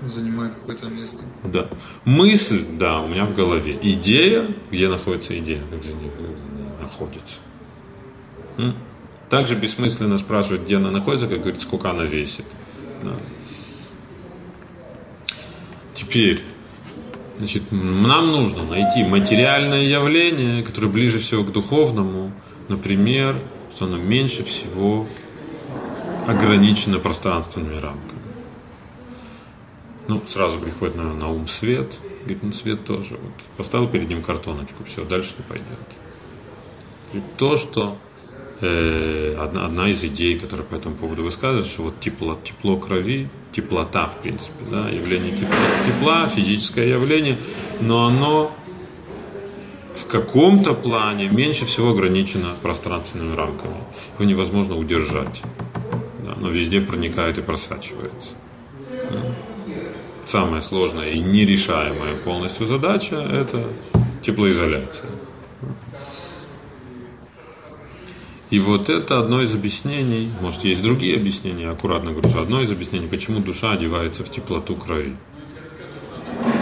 Занимает какое-то место. Да. Мысль, да, у меня в голове. Идея, где находится идея, как же не находится. Также бессмысленно спрашивать, где она находится, как говорит, сколько она весит. Да. Теперь, значит, нам нужно найти материальное явление, которое ближе всего к духовному, например, что оно меньше всего ограничено пространственными рамками. Ну, сразу приходит на, на ум свет. Говорит, ну свет тоже. Вот, поставил перед ним картоночку, все, дальше не пойдет. То, что одна, одна из идей, которая по этому поводу высказывается, что вот тепло, тепло крови теплота, в принципе, да, явление тепла, тепла, физическое явление, но оно в каком-то плане меньше всего ограничено пространственными рамками. Его невозможно удержать. Да, но везде проникает и просачивается. Самая сложная и нерешаемая полностью задача – это теплоизоляция. И вот это одно из объяснений, может есть другие объяснения, аккуратно говорю, одно из объяснений, почему душа одевается в теплоту крови.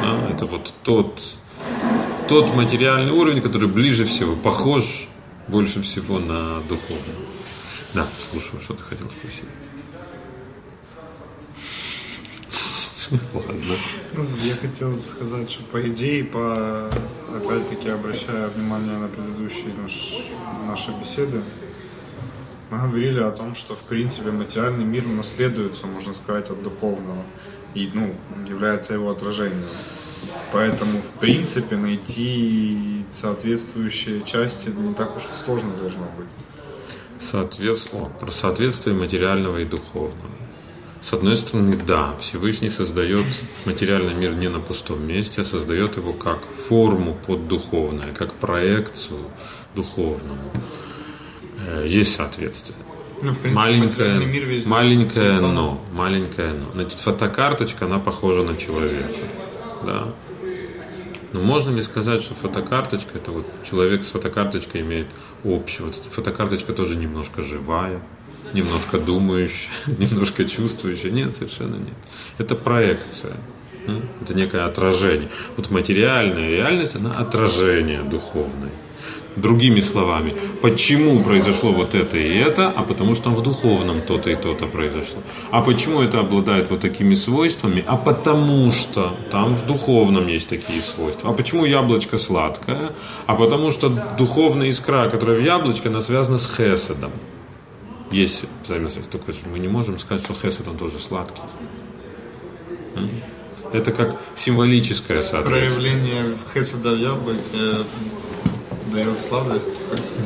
Да, это вот тот, тот материальный уровень, который ближе всего, похож больше всего на духовный. Да, слушаю, что ты хотел спросить. Ладно. Ну, я хотел сказать, что по идее, по опять-таки обращая внимание на предыдущие наш, наши беседы, мы говорили о том, что в принципе материальный мир наследуется, можно сказать, от духовного и ну, является его отражением. Поэтому, в принципе, найти соответствующие части не так уж и сложно должно быть. Соответствие, про соответствие материального и духовного. С одной стороны, да, Всевышний создает материальный мир не на пустом месте, а создает его как форму под духовное, как проекцию духовному. Э, есть соответствие. Ну, принципе, маленькое, мир маленькое но, маленькое но. Значит, фотокарточка, она похожа на человека, да. Но можно ли сказать, что фотокарточка, это вот человек с фотокарточкой имеет общее? Вот фотокарточка тоже немножко живая, немножко думающая, немножко чувствующая. Нет, совершенно нет. Это проекция. Это некое отражение. Вот материальная реальность, она отражение духовной. Другими словами, почему произошло вот это и это, а потому что там в духовном то-то и то-то произошло. А почему это обладает вот такими свойствами? А потому что там в духовном есть такие свойства. А почему яблочко сладкое? А потому что духовная искра, которая в яблочке, она связана с хеседом. Есть взаимосвязь, только что мы не можем сказать, что хесед он тоже сладкий. Это как символическое соответствие. Проявление хеседа в яблоке дает сладость.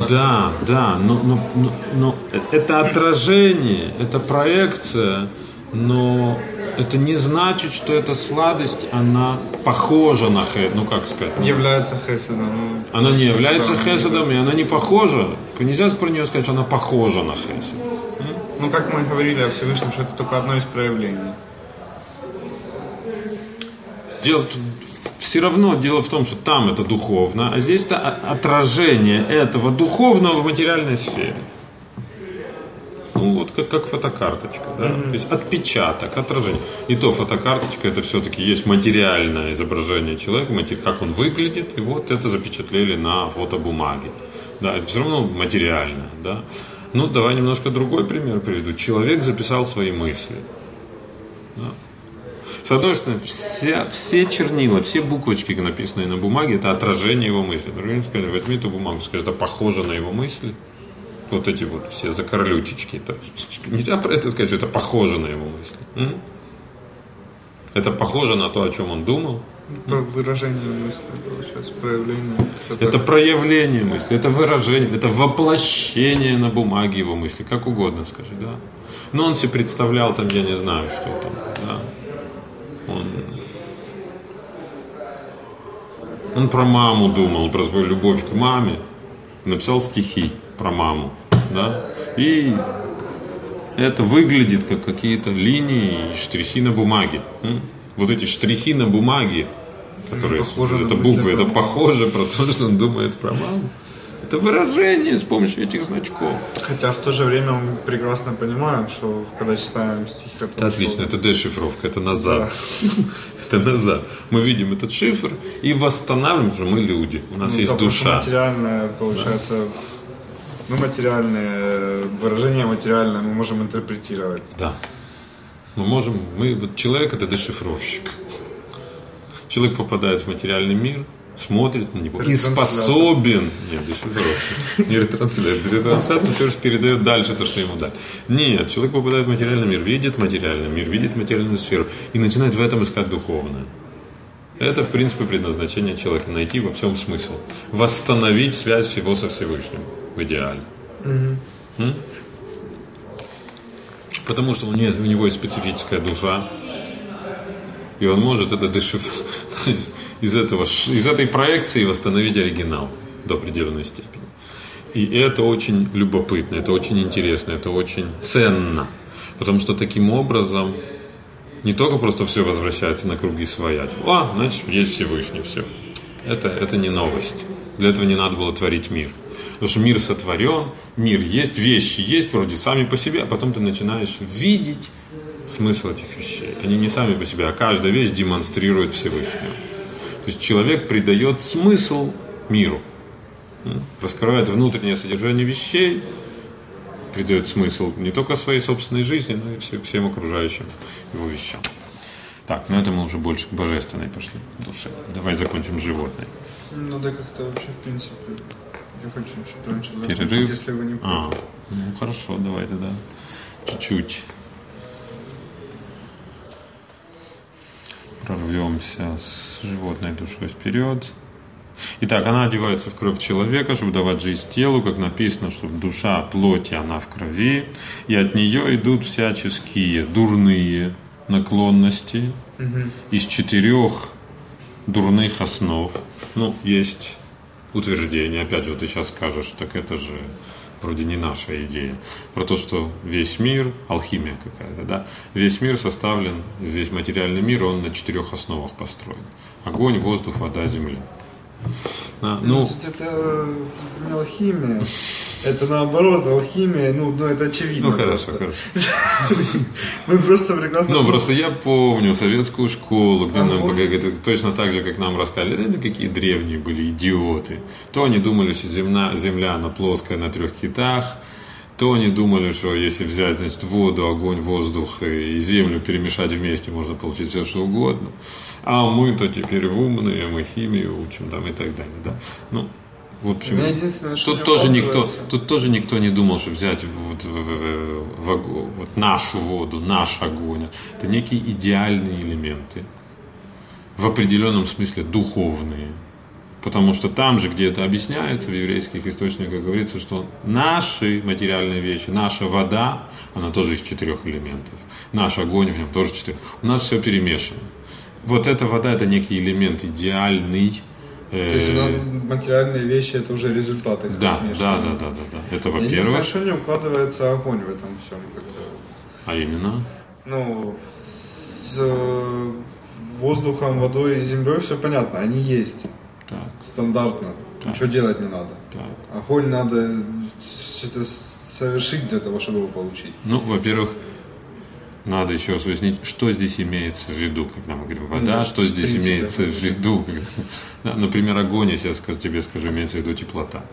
Да, да, но, но, но, но это отражение, это проекция, но это не значит, что эта сладость, она похожа на хесед, ну как сказать? Не является хеседом. Ну, она не является хеседом, и она не похожа. Нельзя про нее сказать, что она похожа на хесед. Ну, как мы говорили о Всевышнем, что это только одно из проявлений. Дело все равно дело в том, что там это духовно, а здесь это отражение этого духовного в материальной сфере. Ну, вот как, как фотокарточка, да? Mm-hmm. То есть отпечаток, отражение. И то фотокарточка это все-таки есть материальное изображение человека, как он выглядит, и вот это запечатлели на фотобумаге. Да, это все равно материально, да. Ну, давай немножко другой пример приведу. Человек записал свои мысли. Да? С одной стороны, все, все чернила, все буквочки, написанные на бумаге, это отражение его мысли. Другими сказали, возьми эту бумагу, скажи, это похоже на его мысли. Вот эти вот все закорлючечки. Это, нельзя про это сказать, что это похоже на его мысли. М? Это похоже на то, о чем он думал. По выражению мысли, получается, проявление. Это, это проявление мысли, это выражение, это воплощение на бумаге его мысли, как угодно скажи, да. Но он себе представлял там, я не знаю, что там, да. Он, он про маму думал, про свою любовь к маме. Написал стихи про маму. Да? И это выглядит как какие-то линии и штрихи на бумаге. Вот эти штрихи на бумаге, которые это буквы, это похоже про то, что он думает про маму. Это выражение с помощью этих значков. Хотя в то же время мы прекрасно понимаем, что когда читаем стихи, которые... Это отлично, это дешифровка, это назад. это назад. Мы видим этот шифр и восстанавливаем, что мы люди, у нас ну есть душа. Материальное, получается, ну, материальное, выражение материальное мы можем интерпретировать. Да. Мы можем, мы, вот человек это дешифровщик. Человек попадает в материальный мир, смотрит на него и способен... Нет, дешифровщик. Не ретранслятор. Ретранслятор все же передает дальше то, что ему дали. Нет, человек попадает в материальный мир, видит материальный мир, видит материальную сферу и начинает в этом искать духовное. Это, в принципе, предназначение человека. Найти во всем смысл. Восстановить связь всего со Всевышним. В идеале. Угу. Потому что у него, у него есть специфическая душа, и он может это дешифровать из, этого, из этой проекции восстановить оригинал до определенной степени. И это очень любопытно, это очень интересно, это очень ценно. Потому что таким образом не только просто все возвращается на круги своя. А, значит, есть Всевышний, все. Это, это не новость. Для этого не надо было творить мир. Потому что мир сотворен, мир есть, вещи есть вроде сами по себе, а потом ты начинаешь видеть смысл этих вещей. Они не сами по себе, а каждая вещь демонстрирует Всевышнего. То есть человек придает смысл миру, раскрывает внутреннее содержание вещей, придает смысл не только своей собственной жизни, но и всем окружающим его вещам. Так, ну это мы уже больше к божественной пошли душе. Давай закончим с животной. Ну да, как-то вообще, в принципе, я хочу чуть раньше Перерыв? если вы не А, ну хорошо, давай тогда чуть-чуть. Прорвемся с животной душой вперед. Итак, она одевается в кровь человека, чтобы давать жизнь телу, как написано, чтобы душа плоти, она в крови, и от нее идут всяческие дурные наклонности угу. из четырех дурных основ. Ну, есть утверждение, опять же, ты сейчас скажешь, так это же вроде не наша идея, про то, что весь мир, алхимия какая-то, да, весь мир составлен, весь материальный мир, он на четырех основах построен. Огонь, воздух, вода, земля. Да, ну, ну это алхимия. Это наоборот, алхимия, ну, ну это очевидно. Ну хорошо, просто. хорошо. Мы просто прекрасно. Ну, просто я помню советскую школу, где а нам точно так же, как нам рассказали, это какие древние были идиоты. То они думали, что земля, земля она плоская на трех китах, то они думали, что если взять значит, воду, огонь, воздух и землю перемешать вместе, можно получить все, что угодно. А мы-то теперь умные, мы химию учим там, и так далее. Да? Ну, в общем, тут тоже никто, тут тоже никто не думал, что взять вот, в, вот нашу воду, наш огонь. Это некие идеальные элементы, в определенном смысле духовные. Потому что там же, где это объясняется, в еврейских источниках говорится, что наши материальные вещи, наша вода, она тоже из четырех элементов. Наш огонь в нем тоже четырех. У нас все перемешано. Вот эта вода, это некий элемент идеальный, то есть материальные вещи это уже результаты. Да, да, да, да, да, да. Это во-первых. Совершенно не укладывается огонь в этом всем. А именно? Ну, с э, воздухом, водой и землей все понятно, они есть. Так. Стандартно. Так. Ничего делать не надо. Так. Огонь надо что-то совершить для того, чтобы его получить. Ну, во-первых, надо еще раз выяснить, что здесь имеется в виду, когда мы говорим вода, да, что здесь принципе, имеется в виду. Да, например, огонь, если я скажу, тебе скажу, имеется в виду теплота.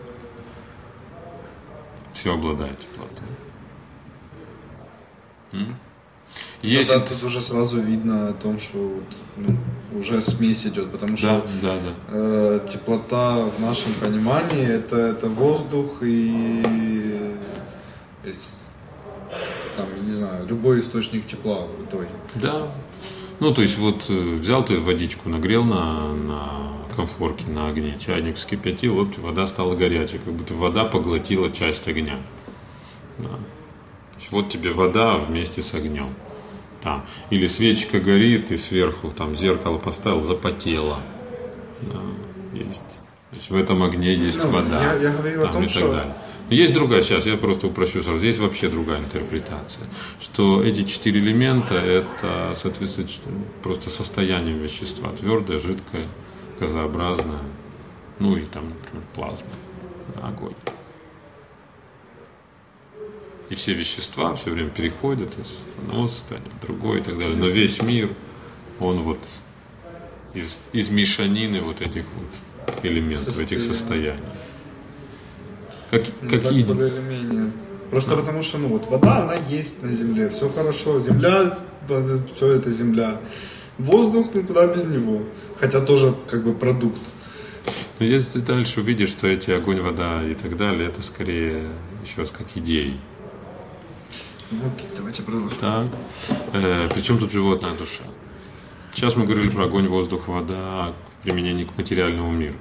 Все обладает теплотой. Если... Тогда тут уже сразу видно о том, что ну, уже смесь идет, потому что да, да. Э, теплота в нашем понимании это, это воздух и там, не знаю, любой источник тепла в итоге. Да. Ну, то есть вот э, взял ты водичку, нагрел на, на комфорке, на огне, чайник вскипятил, вот вода стала горячей, как будто вода поглотила часть огня. Да. Вот тебе вода вместе с огнем. Да. Или свечка горит, и сверху там зеркало поставил, запотело. Да. Есть. То есть в этом огне есть ну, вода. Я, я говорил там, о том, и так что далее. Есть другая, сейчас я просто упрощу сразу, есть вообще другая интерпретация, что эти четыре элемента – это, соответственно, просто состояние вещества, твердое, жидкое, газообразное, ну и там, например, плазма, огонь. И все вещества все время переходят из одного состояния в другое и так далее. Но весь мир, он вот из, из мешанины вот этих вот элементов, этих состояний. Как, ну, какие... более или менее. Просто а. потому что, ну вот, вода, она есть на земле, все хорошо, земля, все это земля. Воздух, ну куда без него. Хотя тоже как бы продукт. Но если ты дальше увидишь, что эти огонь, вода и так далее, это скорее еще раз как идеи. Ну, окей, давайте продолжим. Так. Э, причем тут животная душа. Сейчас мы говорили про огонь, воздух, вода, применение к материальному миру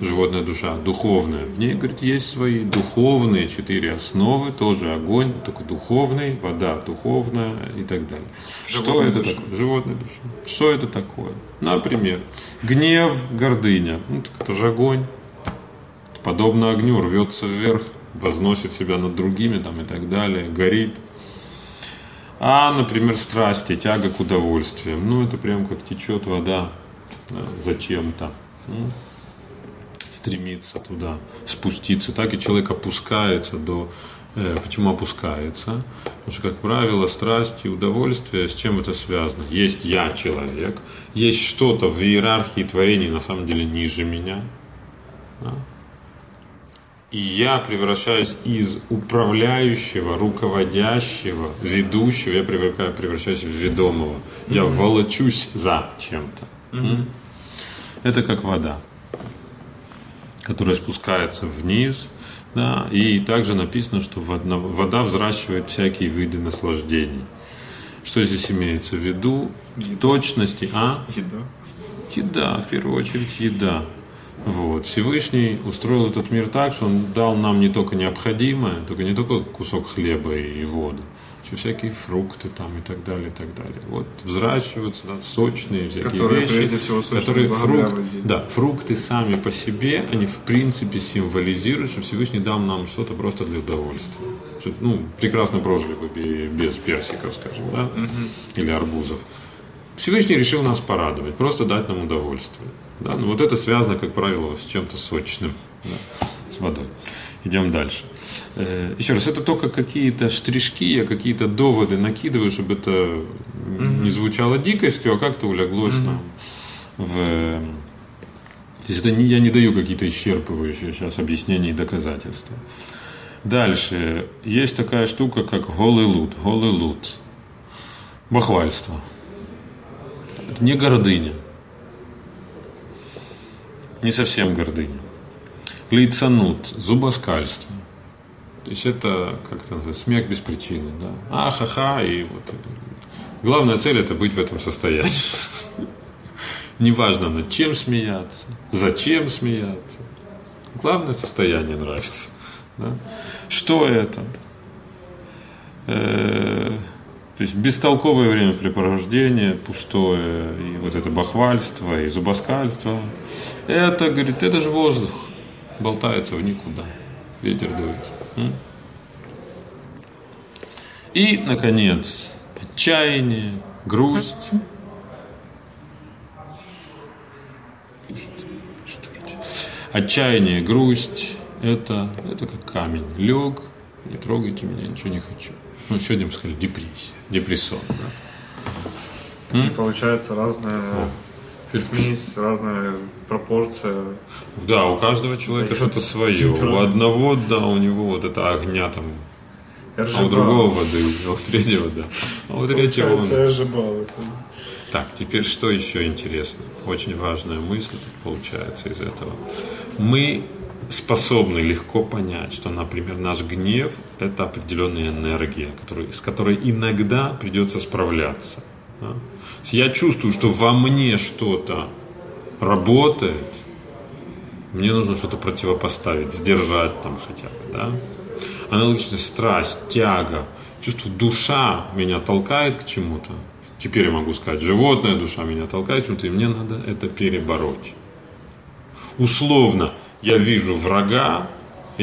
животная душа, духовная. В ней, говорит, есть свои духовные четыре основы, тоже огонь, только духовный, вода духовная и так далее. Животная что это такое? Животная душа. Что это такое? Например, гнев, гордыня. Ну, так это же огонь. Подобно огню рвется вверх, возносит себя над другими там, и так далее, горит. А, например, страсти, тяга к удовольствиям. Ну, это прям как течет вода да, зачем-то стремится туда спуститься, так и человек опускается до... Э, почему опускается? Потому что, как правило, страсть и удовольствие, с чем это связано? Есть я человек, есть что-то в иерархии творений на самом деле ниже меня. Да? И я превращаюсь из управляющего, руководящего, ведущего, я превращаюсь в ведомого. Я волочусь за чем-то. Mm-hmm. Это как вода которая спускается вниз. Да, и также написано, что вода взращивает всякие виды наслаждений. Что здесь имеется в виду? В точности, а? Еда. Еда, в первую очередь еда. Вот. Всевышний устроил этот мир так, что он дал нам не только необходимое, только не только кусок хлеба и воду. Овощи, всякие фрукты там и так далее, и так далее. Вот взращиваются да, сочные всякие Которые, вещи, прежде всего, которые фрукт, да, фрукты сами по себе, они в принципе символизируют, что Всевышний дал нам что-то просто для удовольствия. Что, ну, прекрасно прожили бы бе- без персиков, скажем, да, или арбузов. Всевышний решил нас порадовать, просто дать нам удовольствие. Да? Ну, вот это связано, как правило, с чем-то сочным, да, с водой. Идем дальше. Э, Еще раз, это только какие-то штришки, я какие-то доводы накидываю, чтобы это не звучало дикостью, а как-то уляглось нам в... То есть это не, я не даю какие-то исчерпывающие сейчас объяснения и доказательства. Дальше. Есть такая штука, как голый лут. Голый лут. Бахвальство. Это не гордыня. Не совсем гордыня. Лицанут, зубоскальство. То есть это как-то смех без причины. Да? А, ха-ха, и вот. Главная цель это быть в этом состоянии. Неважно над чем смеяться, зачем смеяться. Главное состояние нравится. Да? Что это? Э, то есть бестолковое времяпрепровождение, пустое, и вот это бахвальство, и зубоскальство. Это, говорит, это же воздух. Болтается в никуда. Ветер дует. И, наконец, отчаяние, грусть. Отчаяние, грусть – это, это как камень. Лег, не трогайте меня, ничего не хочу. Ну, сегодня мы сказали депрессия, депрессон. да. И получается разная смесь, разная пропорция. Да, у каждого человека что-то свое. У одного, да, у него вот это огня там, а у РЖБ. другого воды, а у третьего, да. А у третьего он... РЖБ. Так, теперь что еще интересно? Очень важная мысль получается из этого. Мы способны легко понять, что, например, наш гнев – это определенная энергия, который, с которой иногда придется справляться. Да. Я чувствую, что во мне что-то работает, мне нужно что-то противопоставить, сдержать там хотя бы, да. Аналогично страсть, тяга, чувство душа меня толкает к чему-то. Теперь я могу сказать, животная душа меня толкает к чему-то, и мне надо это перебороть. Условно, я вижу врага,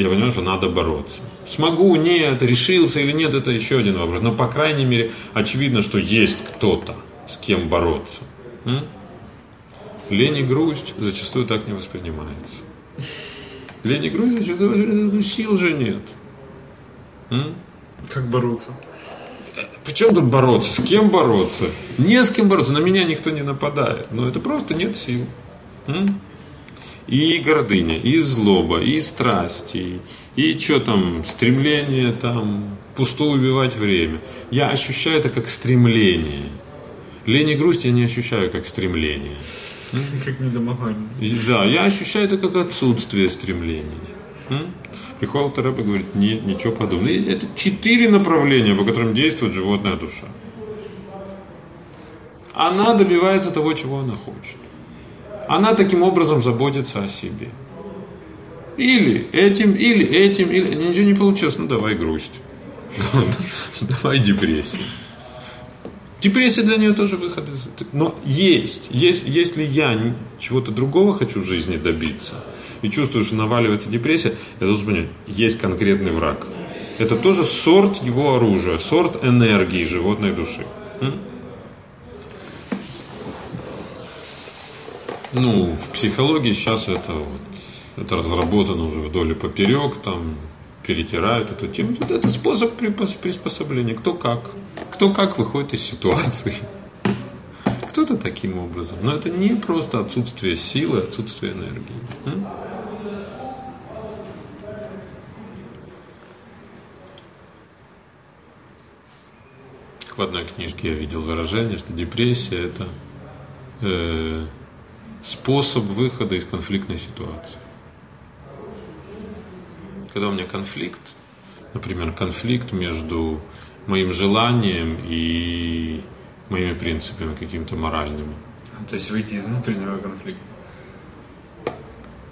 я понимаю, что надо бороться. Смогу, нет, решился или нет, это еще один вопрос. Но, по крайней мере, очевидно, что есть кто-то, с кем бороться. М? Лень и грусть зачастую так не воспринимается. Лень и грусть зачастую ну, сил же нет. Как бороться? Причем тут бороться? С кем бороться? Не с кем бороться. На меня никто не нападает. Но это просто нет сил. М? И гордыня, и злоба, и страсти, и что там, стремление там, впустую убивать время. Я ощущаю это как стремление. Лень и грусть я не ощущаю как стремление. Как недомогание. Да, я ощущаю это как отсутствие стремлений. Приходит Рэбе говорит, нет, ничего подобного. И Это четыре направления, по которым действует животная душа. Она добивается того, чего она хочет. Она таким образом заботится о себе. Или этим, или этим, или ничего не получилось, ну давай грусть. Давай депрессия. Депрессия для нее тоже выход из... Но есть. есть. Если я чего-то другого хочу в жизни добиться, и чувствую, что наваливается депрессия, я должен понять, есть конкретный враг. Это тоже сорт его оружия, сорт энергии животной души. М? Ну, в психологии сейчас это вот, это разработано уже вдоль и поперек, там перетирают эту тему. Это способ приспособления. Кто как. Кто как выходит из ситуации. Кто-то таким образом. Но это не просто отсутствие силы, отсутствие энергии. В одной книжке я видел выражение, что депрессия это э, способ выхода из конфликтной ситуации. Когда у меня конфликт, например, конфликт между моим желанием и моими принципами какими-то моральными. То есть выйти из внутреннего конфликта.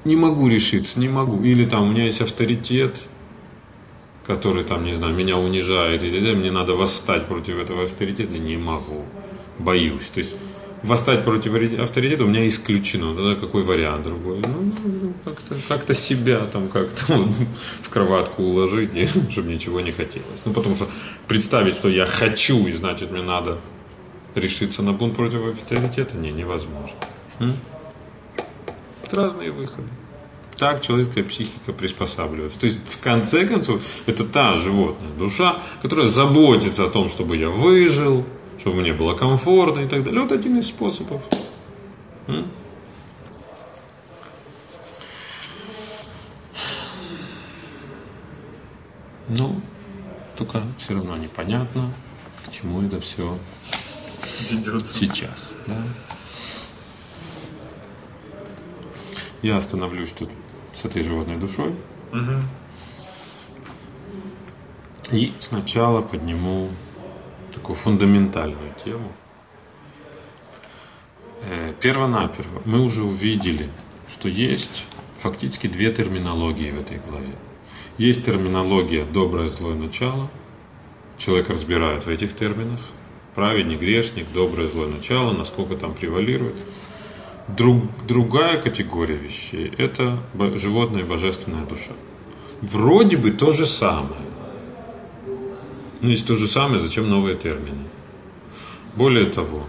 Не могу решиться, не могу. Или там у меня есть авторитет, который там, не знаю, меня унижает, и т.д., мне надо восстать против этого авторитета, не могу, боюсь. То есть восстать против авторитета у меня исключено. Тогда какой вариант другой? Ну, как-то, как-то себя там как-то вот, в кроватку уложить, и, чтобы ничего не хотелось. Ну, потому что представить, что я хочу, и значит мне надо решиться на бунт против авторитета, не, невозможно. М? Разные выходы. Так человеческая психика приспосабливается. То есть, в конце концов, это та животная душа, которая заботится о том, чтобы я выжил, чтобы мне было комфортно и так далее. Вот один из способов. Ну, только все равно непонятно, к чему это все Ведется. сейчас. Да? Я остановлюсь тут с этой животной душой. И сначала подниму такую фундаментальную тему. Э, Первонаперво мы уже увидели, что есть фактически две терминологии в этой главе. Есть терминология «доброе, злое начало». Человек разбирает в этих терминах. Праведник, грешник, доброе, злое начало, насколько там превалирует. Друг, другая категория вещей – это животная и божественная душа. Вроде бы то же самое. Но если то же самое, зачем новые термины? Более того,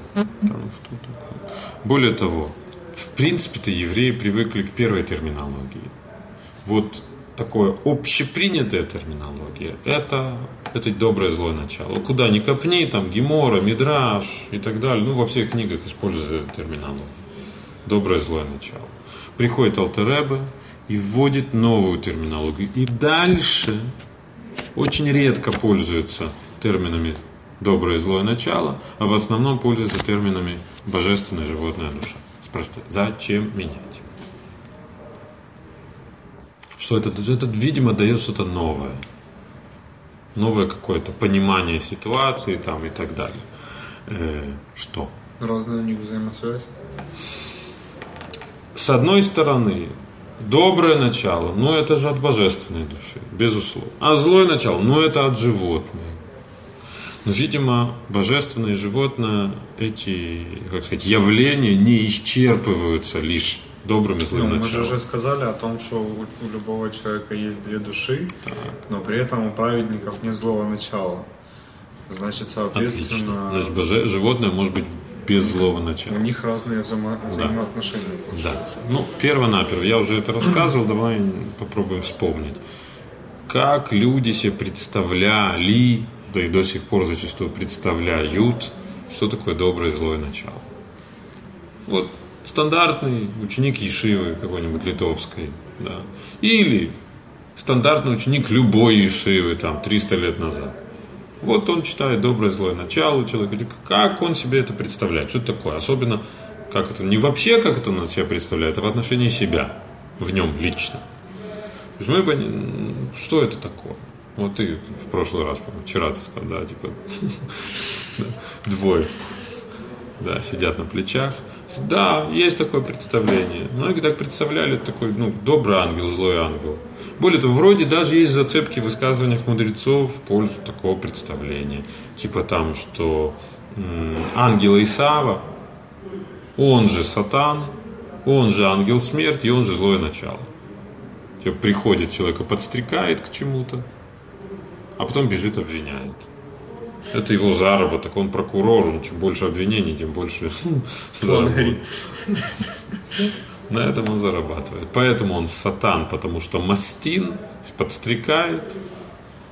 более того, в принципе-то евреи привыкли к первой терминологии. Вот такое общепринятая терминология – это, это доброе злое начало. Куда ни копни, там Гемора, Мидраш и так далее, ну, во всех книгах используется эта терминология. Доброе злое начало. Приходит Алтереба и вводит новую терминологию. И дальше очень редко пользуются терминами доброе и злое начало, а в основном пользуются терминами божественная животная душа. Спрашивайте, зачем менять? Что это? Это, видимо, дает что-то новое. Новое какое-то понимание ситуации там и так далее. Э, что? Разная у них взаимосвязь. С одной стороны, доброе начало, ну это же от божественной души, безусловно. А злое начало, ну это от животной. Но, видимо, божественное и животное, эти, как сказать, явления не исчерпываются лишь добрым и Ну, злым мы же началом. уже сказали о том, что у, любого человека есть две души, но при этом у праведников нет злого начала. Значит, Отлично. соответственно, Значит, боже- животное может быть без злого начала. у них разные взаимо- взаимоотношения. Да. Ну, перво-наперво, я уже это рассказывал, давай попробуем вспомнить. Как люди себе представляли, да и до сих пор зачастую представляют, что такое доброе и злое начало. Вот стандартный ученик Ешивы какой-нибудь литовской, да, или стандартный ученик любой Ешивы, там, 300 лет назад. Вот он читает доброе злое начало человека. Как он себе это представляет? Что это такое? Особенно, как это, не вообще, как это он себя представляет, а в отношении себя, в нем лично. То есть мы пони- что это такое? Вот ты в прошлый раз, вчера ты сказал, да, типа, двое, да, сидят на плечах. Да, есть такое представление. Многие так представляли, такой, ну, добрый ангел, злой ангел. Более того, вроде даже есть зацепки в высказываниях мудрецов в пользу такого представления. Типа там, что ангел Исава, он же сатан, он же ангел смерти, он же злое начало. Типа приходит человека, подстрекает к чему-то, а потом бежит, обвиняет. Это его заработок, он прокурор, он чем больше обвинений, тем больше заработок. На этом он зарабатывает. Поэтому он сатан, потому что мастин подстрекает,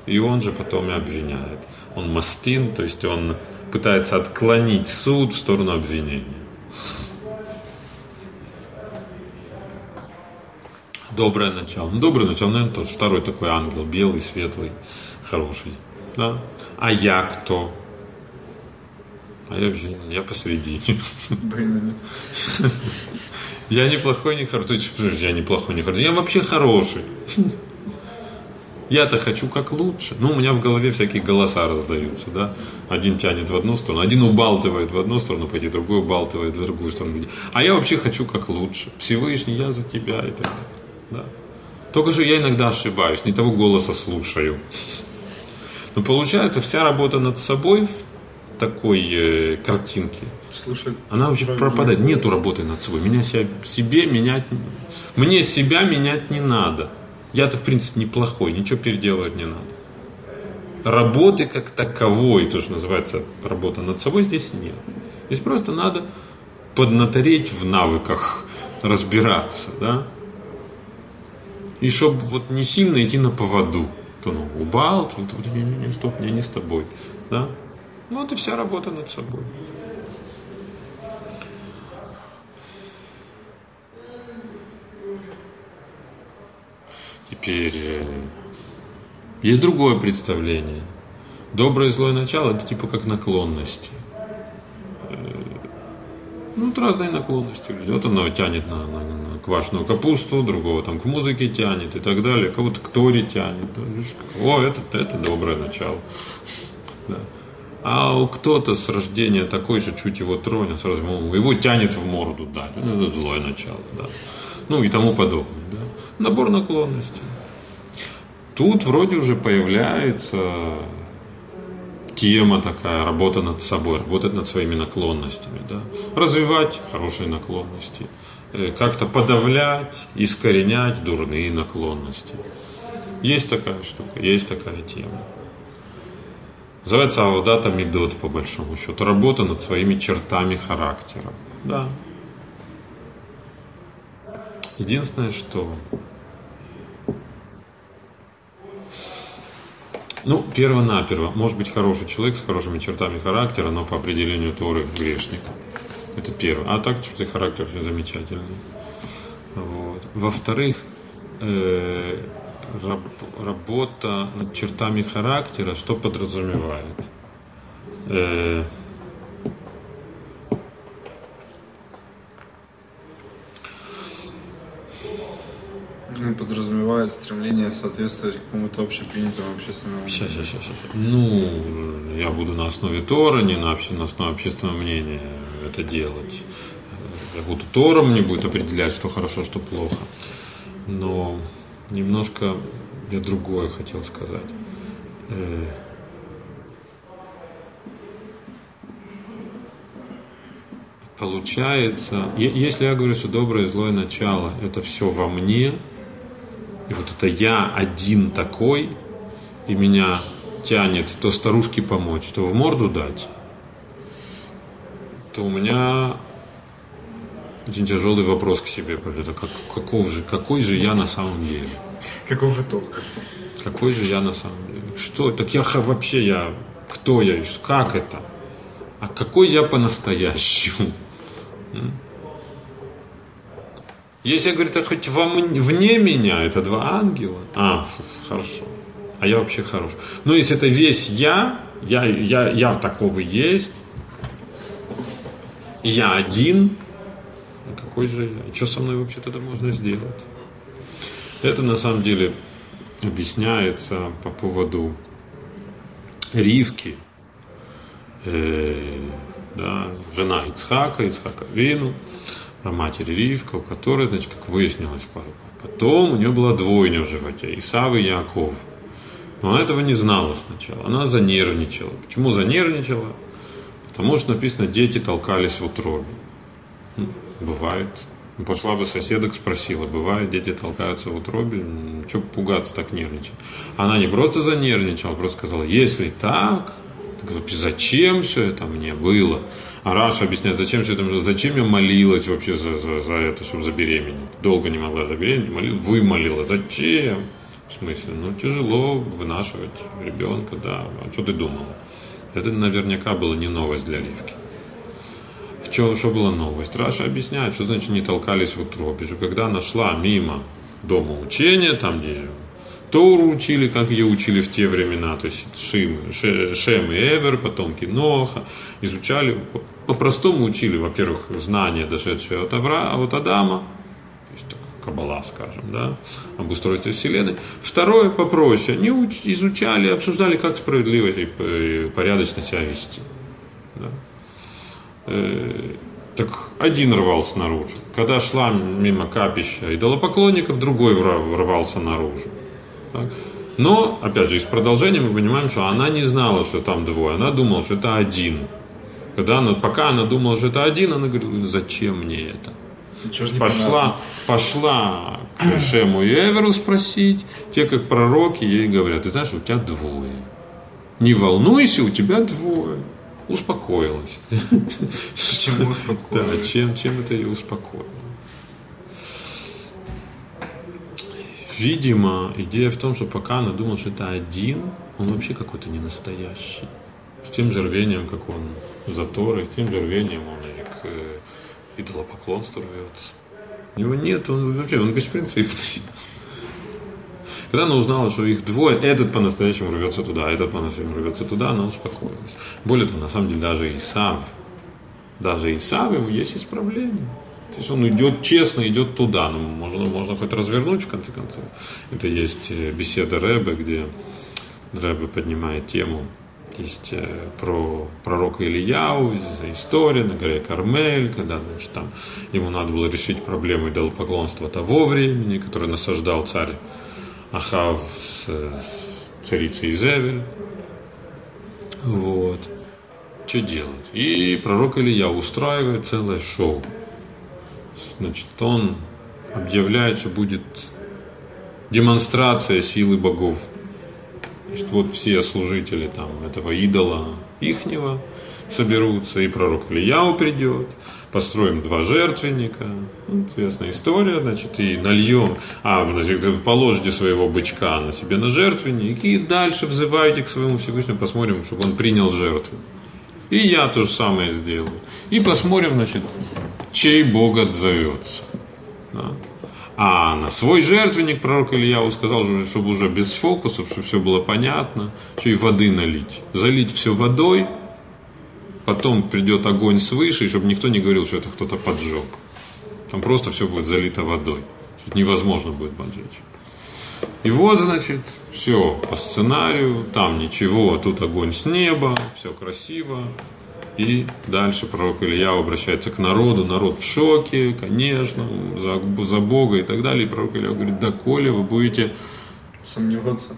и он же потом и обвиняет. Он мастин, то есть он пытается отклонить суд в сторону обвинения. Доброе начало. Ну, доброе начало, наверное, тоже второй такой ангел, белый, светлый, хороший. Да? А я кто? А я вообще, я посередине. Бейнами. Я неплохой, не хороший. Подожди, я неплохой, не хороший. Я вообще хороший. Я-то хочу как лучше. Ну, у меня в голове всякие голоса раздаются, да. Один тянет в одну сторону, один убалтывает в одну сторону пойти, другой убалтывает в другую сторону. А я вообще хочу как лучше. Всевышний, я за тебя и так далее. Да. Только же я иногда ошибаюсь, не того голоса слушаю. Но получается, вся работа над собой в такой э, картинке, Слушай, она вообще пропадает. Нету работы над собой. Меня себя, себе менять, мне себя менять не надо. Я-то, в принципе, неплохой, ничего переделывать не надо. Работы как таковой, то, что называется работа над собой, здесь нет. Здесь просто надо поднатореть в навыках, разбираться, да. И чтобы вот не сильно идти на поводу. То ну, убал, то, то, не, не, не, стоп, я не с тобой, да. Вот и вся работа над собой. Теперь э, есть другое представление. Доброе и злое начало это типа как наклонности. Э, ну, вот разные наклонности. Вот оно тянет на, на, на квашеную капусту, другого там к музыке тянет и так далее. Кого-то к Торе тянет. О, это, это доброе начало. Да. А у кто-то с рождения такой же, чуть его тронет, сразу его тянет в морду дать. Ну, это злое начало, да. Ну и тому подобное, да. Набор наклонностей. Тут вроде уже появляется тема такая, работа над собой, работать над своими наклонностями, да. Развивать хорошие наклонности, э, как-то подавлять, искоренять дурные наклонности. Есть такая штука, есть такая тема. Называется Авдата Медот, по большому счету. Работа над своими чертами характера. Да. Единственное, что... Ну, перво-наперво, может быть хороший человек с хорошими чертами характера, но по определению Торы грешник. Это первое. А так черты характера все замечательные. Вот. Во-вторых, э, работа над чертами характера, что подразумевает? Э, ну, подразумевает стремление соответствовать какому-то общепринятому общественному Сейчас, сейчас, сейчас, сейчас. Ну, я буду на основе Тора, не на, на основе общественного мнения это делать. Я буду Тором, мне будет определять, что хорошо, что плохо. Но немножко я другое хотел сказать. Э, получается, если я говорю, что доброе и злое начало это все во мне, и вот это я один такой, и меня тянет то старушке помочь, то в морду дать, то у меня очень тяжелый вопрос к себе. Это как, каков же, какой же я на самом деле? Каков же толк? Какой же я на самом деле? Что? Так я вообще, я, кто я? Как это? А какой я по-настоящему? Если, говорит, хоть во, вне меня, это два ангела, а, фу, хорошо, а я вообще хорош. Но если это весь я, я, я, я такого есть, я один, какой же я? Что со мной вообще тогда можно сделать? Это на самом деле объясняется по поводу Ривки, э, да, жена Ицхака, Ицхака Вину, про матери Ривка, у которой, значит, как выяснилось потом, у нее была двойня в животе, Исав и Яков. Но она этого не знала сначала, она занервничала. Почему занервничала? Потому что написано, дети толкались в утробе. Бывает. Пошла бы соседок, спросила, бывает, дети толкаются в утробе, что пугаться так нервничать. Она не просто занервничала, просто сказала, если так, так зачем все это мне было? А Раша объясняет, зачем все это, зачем я молилась вообще за, за, за это, чтобы забеременеть. Долго не могла забеременеть, молилась, вымолила. Зачем? В смысле, ну тяжело вынашивать ребенка, да. А что ты думала? Это наверняка была не новость для Ривки. Чем, что была новость? Раша объясняет, что значит не толкались в утробе. Что когда нашла мимо дома учения, там где Тору учили, как ее учили в те времена, то есть Шим, Шем и Эвер, потомки Ноха, изучали, по-простому учили, во-первых, знания, дошедшие от, Авра, от Адама, то есть так, Каббала, скажем, да, об устройстве Вселенной. Второе, попроще, они изучали, обсуждали, как справедливо и порядочно себя вести. Э, Так один рвался наружу. Когда шла мимо капища идолопоклонников, другой рвался наружу. Так? Но, опять же, из продолжения мы понимаем, что она не знала, что там двое. Она думала, что это один. Когда она, пока она думала, что это один, она говорила, «Ну, зачем мне это? Пошла, пошла к Шему и Эверу спросить. Те, как пророки, ей говорят, ты знаешь, у тебя двое. Не волнуйся, у тебя двое. Успокоилась. Почему успокоилась? Да, чем, чем это ее успокоило? Видимо, идея в том, что пока она думала, что это один, он вообще какой-то не настоящий. С тем же рвением, как он за Торой, с тем же рвением он и к э, идолопоклонству рвется. У него нет, он вообще, он беспринципный. Когда она узнала, что их двое, этот по-настоящему рвется туда, этот по-настоящему рвется туда, она успокоилась. Более того, на самом деле, даже Исав, даже Исав, ему есть исправление. То есть он идет честно, идет туда. Ну, можно, можно хоть развернуть, в конце концов. Это есть э, беседа Рэбе, где Рэбе поднимает тему есть э, про пророка Ильяу, история на горе Кармель, когда значит, там, ему надо было решить проблему идолопоклонства того времени, который насаждал царь Ахав с, с царицей Изевель. Вот. Что делать? И пророк Илья устраивает целое шоу. Значит, он объявляет, что будет демонстрация силы богов. Значит, вот все служители там этого идола ихнего соберутся, и пророк Ильяу придет, построим два жертвенника, ну, известная история, значит, и нальем, а, значит, положите своего бычка на себе на жертвенник, и дальше взывайте к своему Всевышнему, посмотрим, чтобы он принял жертву. И я то же самое сделаю. И посмотрим, значит, чей Бог отзовется. Да? А на свой жертвенник пророк Ильяу сказал, чтобы уже без фокусов, чтобы все было понятно, что и воды налить. Залить все водой, потом придет огонь свыше, и чтобы никто не говорил, что это кто-то поджег. Там просто все будет залито водой. Невозможно будет поджечь. И вот, значит, все по сценарию, там ничего, тут огонь с неба, все красиво. И дальше пророк Илья обращается к народу, народ в шоке, конечно, за, за Бога и так далее. И пророк Илья говорит, да коли вы будете сомневаться.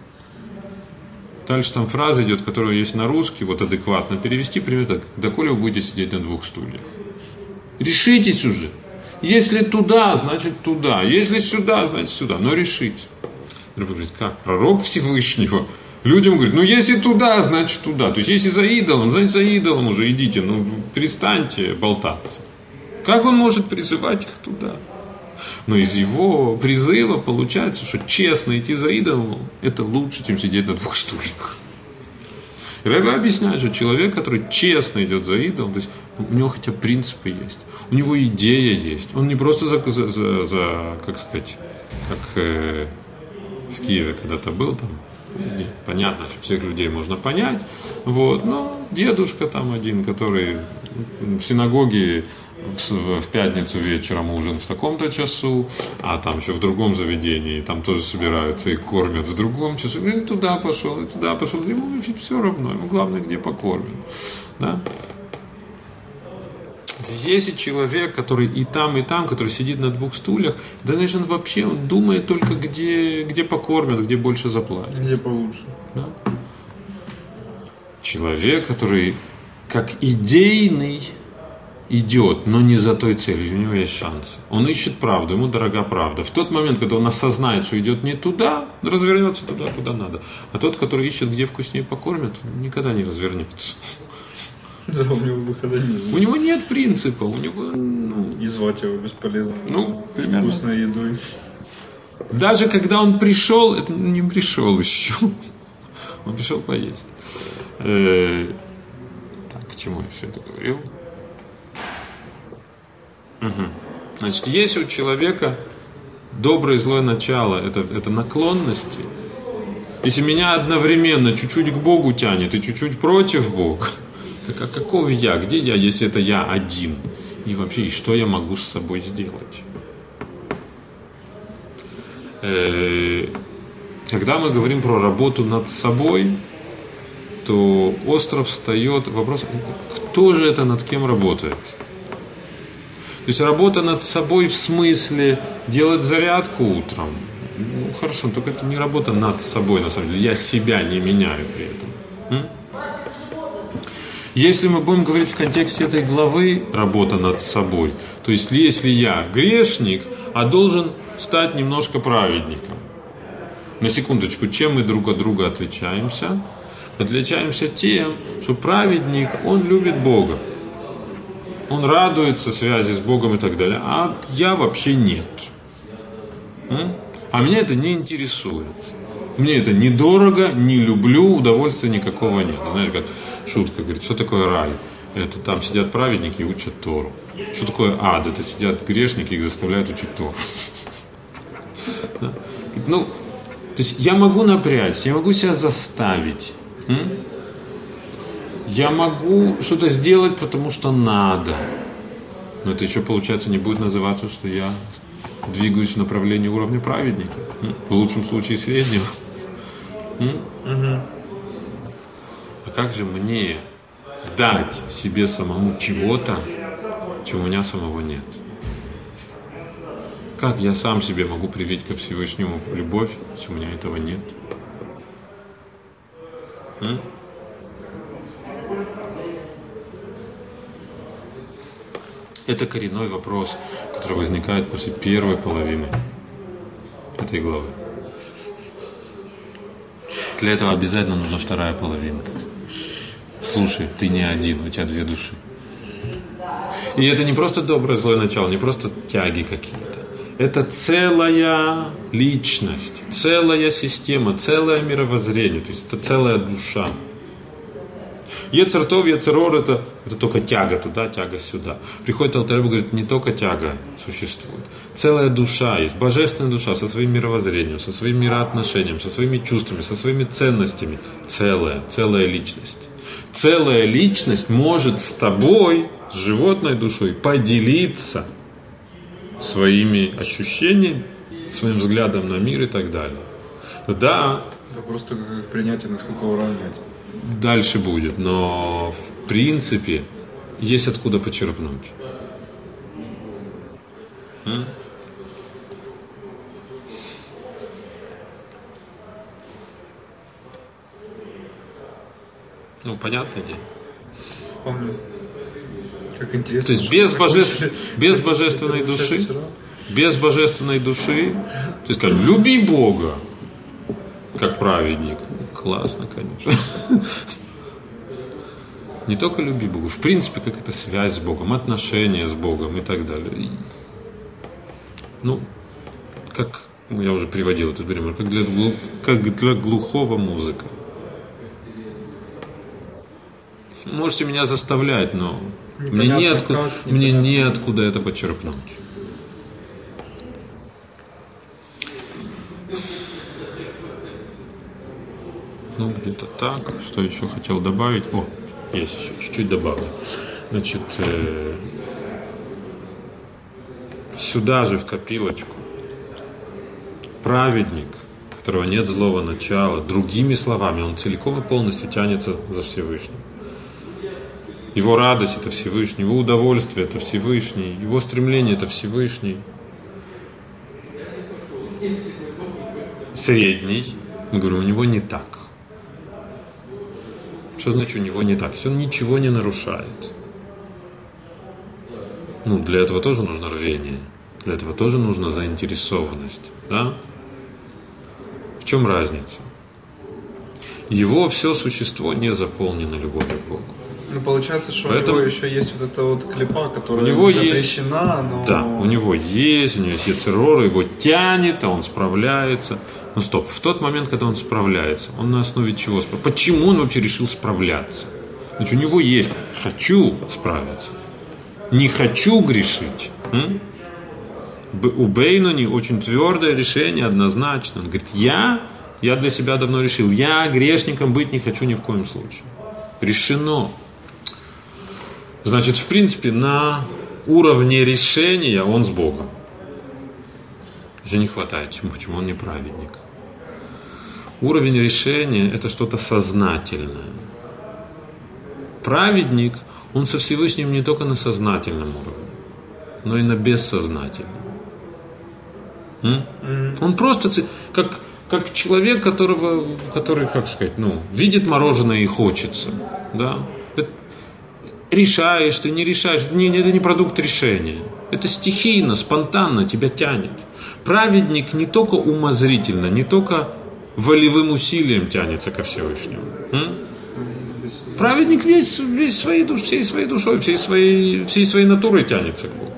Дальше там фраза идет, которая есть на русский, вот адекватно перевести, примерно так. Да коли вы будете сидеть на двух стульях. Решитесь уже. Если туда, значит туда. Если сюда, значит сюда. Но решите. Рыба говорит, как? Пророк Всевышнего людям говорит, ну если туда, значит туда. То есть если за идолом, значит за идолом уже идите, ну перестаньте болтаться. Как он может призывать их туда? Но из его призыва получается, что честно идти за идолом, это лучше, чем сидеть на двух стульях. Рэбе объясняет, что человек, который честно идет за идолом, то есть у него хотя принципы есть, у него идея есть. Он не просто за, за, за, за как сказать, как э, в Киеве когда-то был там, понятно, что всех людей можно понять, вот, но дедушка там один, который в синагоге в пятницу вечером ужин в таком-то часу, а там еще в другом заведении, там тоже собираются и кормят в другом часу. И туда пошел, и туда пошел. Ему все равно, ему главное, где покормят. Да? Если человек, который и там, и там, который сидит на двух стульях, да, значит, он вообще он думает только, где, где покормят, где больше заплатят. Где получше. Да? Человек, который как идейный идет, но не за той целью, у него есть шансы. Он ищет правду, ему дорога правда. В тот момент, когда он осознает, что идет не туда, развернется туда, куда надо. А тот, который ищет, где вкуснее покормят, никогда не развернется. Да, у него выхода нет. У него нет принципа, у него... Ну, И звать его бесполезно. Ну, примерно. Вкусной едой. Даже когда он пришел, это не пришел еще. Он пришел поесть. Э, так, к чему я все это говорил? Угу. Значит, есть у человека доброе и злое начало, это, это наклонности. Если меня одновременно чуть-чуть к Богу тянет и чуть-чуть против Бога, так а каков я? Где я, если это я один? И вообще, и что я могу с собой сделать? Э, когда мы говорим про работу над собой, то остров встает вопрос, кто же это над кем работает? Есть работа над собой в смысле делать зарядку утром. Ну, хорошо, только это не работа над собой, на самом деле. Я себя не меняю при этом. Если мы будем говорить в контексте этой главы «работа над собой», то есть если я грешник, а должен стать немножко праведником. На секундочку, чем мы друг от друга отличаемся? Отличаемся тем, что праведник, он любит Бога. Он радуется связи с Богом и так далее. А я вообще нет. А меня это не интересует. Мне это недорого, не люблю, удовольствия никакого нет. Знаешь, как шутка говорит, что такое рай? Это там сидят праведники и учат Тору. Что такое ад? Это сидят грешники и их заставляют учить Тору. Ну, то есть я могу напрячься, я могу себя заставить. Я могу что-то сделать, потому что надо. Но это еще, получается, не будет называться, что я двигаюсь в направлении уровня праведника. В лучшем случае среднего. А как же мне дать себе самому чего-то, чего у меня самого нет? Как я сам себе могу привить ко Всевышнему любовь, если у меня этого нет? М? Это коренной вопрос, который возникает после первой половины этой главы. Для этого обязательно нужна вторая половина. Слушай, ты не один, у тебя две души. И это не просто доброе злое начало, не просто тяги какие-то. Это целая личность, целая система, целое мировоззрение, то есть это целая душа. Ецертов, Ецерор это, это только тяга туда, тяга сюда. Приходит Алтареб и говорит, не только тяга существует. Целая душа есть, божественная душа со своим мировоззрением, со своим мироотношением, со своими чувствами, со своими ценностями. Целая, целая личность. Целая личность может с тобой, с животной душой, поделиться своими ощущениями, своим взглядом на мир и так далее. Да. Как принять и насколько уравнять дальше будет, но в принципе есть откуда почерпнуть. М? Ну, понятно где? Помню. Как интересно. То есть без, божеств... без божественной души, без божественной души, то есть, скажем, люби Бога, как праведник. Классно, конечно. Не только люби Бога, в принципе, как это связь с Богом, отношения с Богом и так далее. Ну, как я уже приводил этот пример, как для, как для глухого музыка. Можете меня заставлять, но мне неоткуда, как, мне неоткуда это почерпнуть. Ну, где-то так. Что еще хотел добавить? О, есть еще чуть-чуть добавлю. Значит, э, сюда же в копилочку праведник, которого нет злого начала, другими словами, он целиком и полностью тянется за Всевышним. Его радость – это Всевышний, его удовольствие – это Всевышний, его стремление – это Всевышний. Средний, мы говорим, у него не так. Что значит у него не так? Если он ничего не нарушает. Ну, для этого тоже нужно рвение. Для этого тоже нужна заинтересованность. Да? В чем разница? Его все существо не заполнено любовью к Богу. Ну, получается, что Поэтому... у него еще есть вот эта вот клепа, которая у него запрещена, есть... но... Да, у него есть, у него есть яцерор, его тянет, а он справляется. Но стоп, в тот момент, когда он справляется, он на основе чего справляется? Почему он вообще решил справляться? Значит, у него есть «хочу справиться», «не хочу грешить». М? У Бейнони очень твердое решение, однозначно. Он говорит, я, я для себя давно решил, я грешником быть не хочу ни в коем случае. Решено. Значит, в принципе, на уровне решения он с Богом. Уже не хватает. Почему? Почему он не праведник? Уровень решения – это что-то сознательное. Праведник, он со Всевышним не только на сознательном уровне, но и на бессознательном. Он просто как, как человек, которого, который, как сказать, ну, видит мороженое и хочется. Да? Это, решаешь ты, не решаешь. Не, это не продукт решения. Это стихийно, спонтанно тебя тянет. Праведник не только умозрительно, не только волевым усилием тянется ко Всевышнему. М? Праведник весь, весь своей, всей своей душой, всей своей, всей своей натурой тянется к Богу.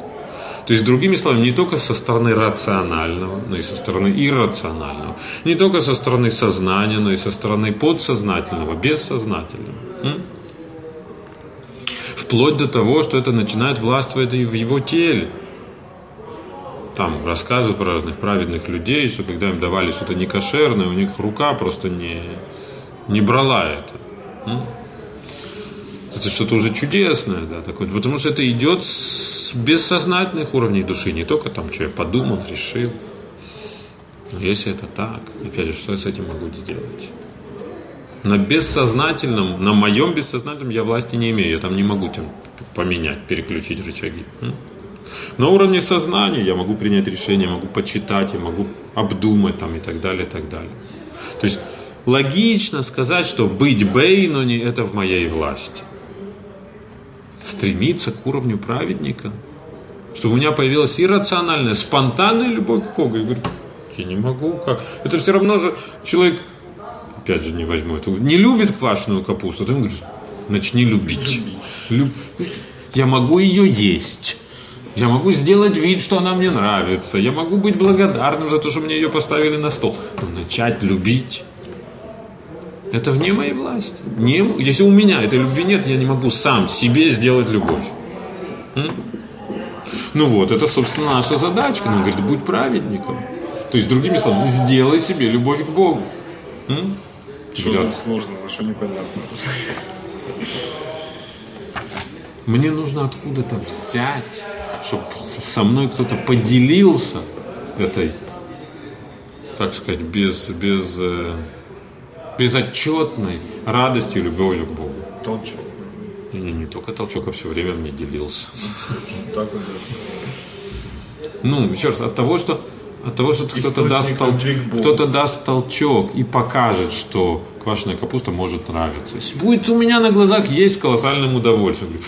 То есть, другими словами, не только со стороны рационального, но и со стороны иррационального. Не только со стороны сознания, но и со стороны подсознательного, бессознательного. М? Вплоть до того, что это начинает властвовать и в его теле. Там рассказывают про разных праведных людей, что когда им давали что-то некошерное, у них рука просто не, не брала это. Это что-то уже чудесное, да, такое. Потому что это идет с бессознательных уровней души, не только там, что я подумал, решил. Но если это так, опять же, что я с этим могу сделать? На бессознательном, на моем бессознательном я власти не имею, я там не могу там поменять, переключить рычаги. На уровне сознания я могу принять решение, могу почитать, я могу обдумать там и так далее, и так далее. То есть логично сказать, что быть Бейнони – это в моей власти стремиться к уровню праведника, чтобы у меня появилась иррациональная, спонтанная любовь к Богу. Я говорю, я не могу, как? Это все равно же человек, опять же, не возьму это, не любит квашеную капусту, ты ему говоришь, начни любить. Люб... Я могу ее есть. Я могу сделать вид, что она мне нравится. Я могу быть благодарным за то, что мне ее поставили на стол. Но начать любить это вне моей власти. Не, если у меня этой любви нет, я не могу сам себе сделать любовь. М? Ну вот, это, собственно, наша задачка. Он говорит, будь праведником. То есть, другими словами, сделай себе любовь к Богу. М? Что тут сложно, а что непонятно? Мне нужно откуда-то взять, чтобы со мной кто-то поделился этой, как сказать, без, без э, безотчетной радостью и любовью к Богу. Толчок. Не, не, не только толчок, а все время мне делился. Так вот, Ну, еще раз, от того, что от того, что кто-то даст, тол... кто даст толчок и покажет, что квашеная капуста может нравиться. Будет у меня на глазах есть с колоссальным удовольствием.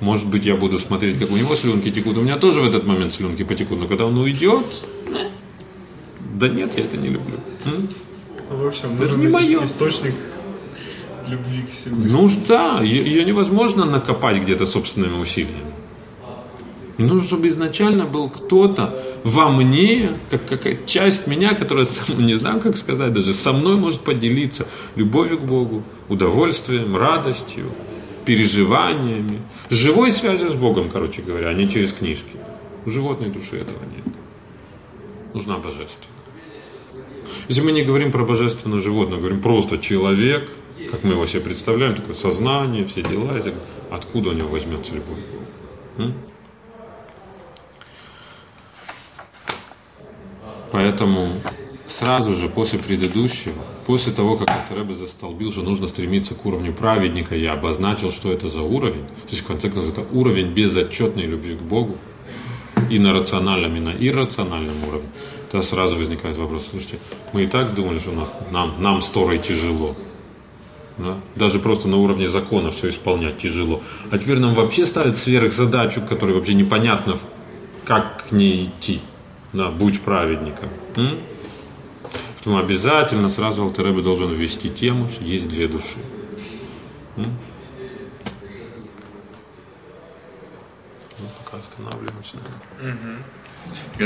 Может быть, я буду смотреть, как у него слюнки текут. У меня тоже в этот момент слюнки потекут. Но когда он уйдет, да нет, я это не люблю. Ну, в общем, нужен не мое. источник любви к себе. Ну да, ее невозможно накопать где-то собственными усилиями. Мне нужно, чтобы изначально был кто-то во мне, как, как часть меня, которая, не знаю, как сказать, даже со мной может поделиться любовью к Богу, удовольствием, радостью, переживаниями, живой связью с Богом, короче говоря, а не через книжки. У животной души этого нет. Нужна божественная. Если мы не говорим про божественное животное, говорим просто человек, как мы его себе представляем, такое сознание, все дела, это, откуда у него возьмется любовь? М? Поэтому сразу же после предыдущего, после того, как Альтеребе застолбил, что нужно стремиться к уровню праведника, я обозначил, что это за уровень. То есть, в конце концов, это уровень безотчетной любви к Богу и на рациональном, и на иррациональном уровне тогда сразу возникает вопрос, слушайте, мы и так думали, что у нас, нам, нам с Торой тяжело. Да? Даже просто на уровне закона все исполнять тяжело. А теперь нам вообще ставят сверхзадачу, которая вообще непонятно, как к ней идти. Да, будь праведником. Поэтому обязательно сразу Алтеребе должен ввести тему, что есть две души. М? Ну, пока останавливаемся. Угу.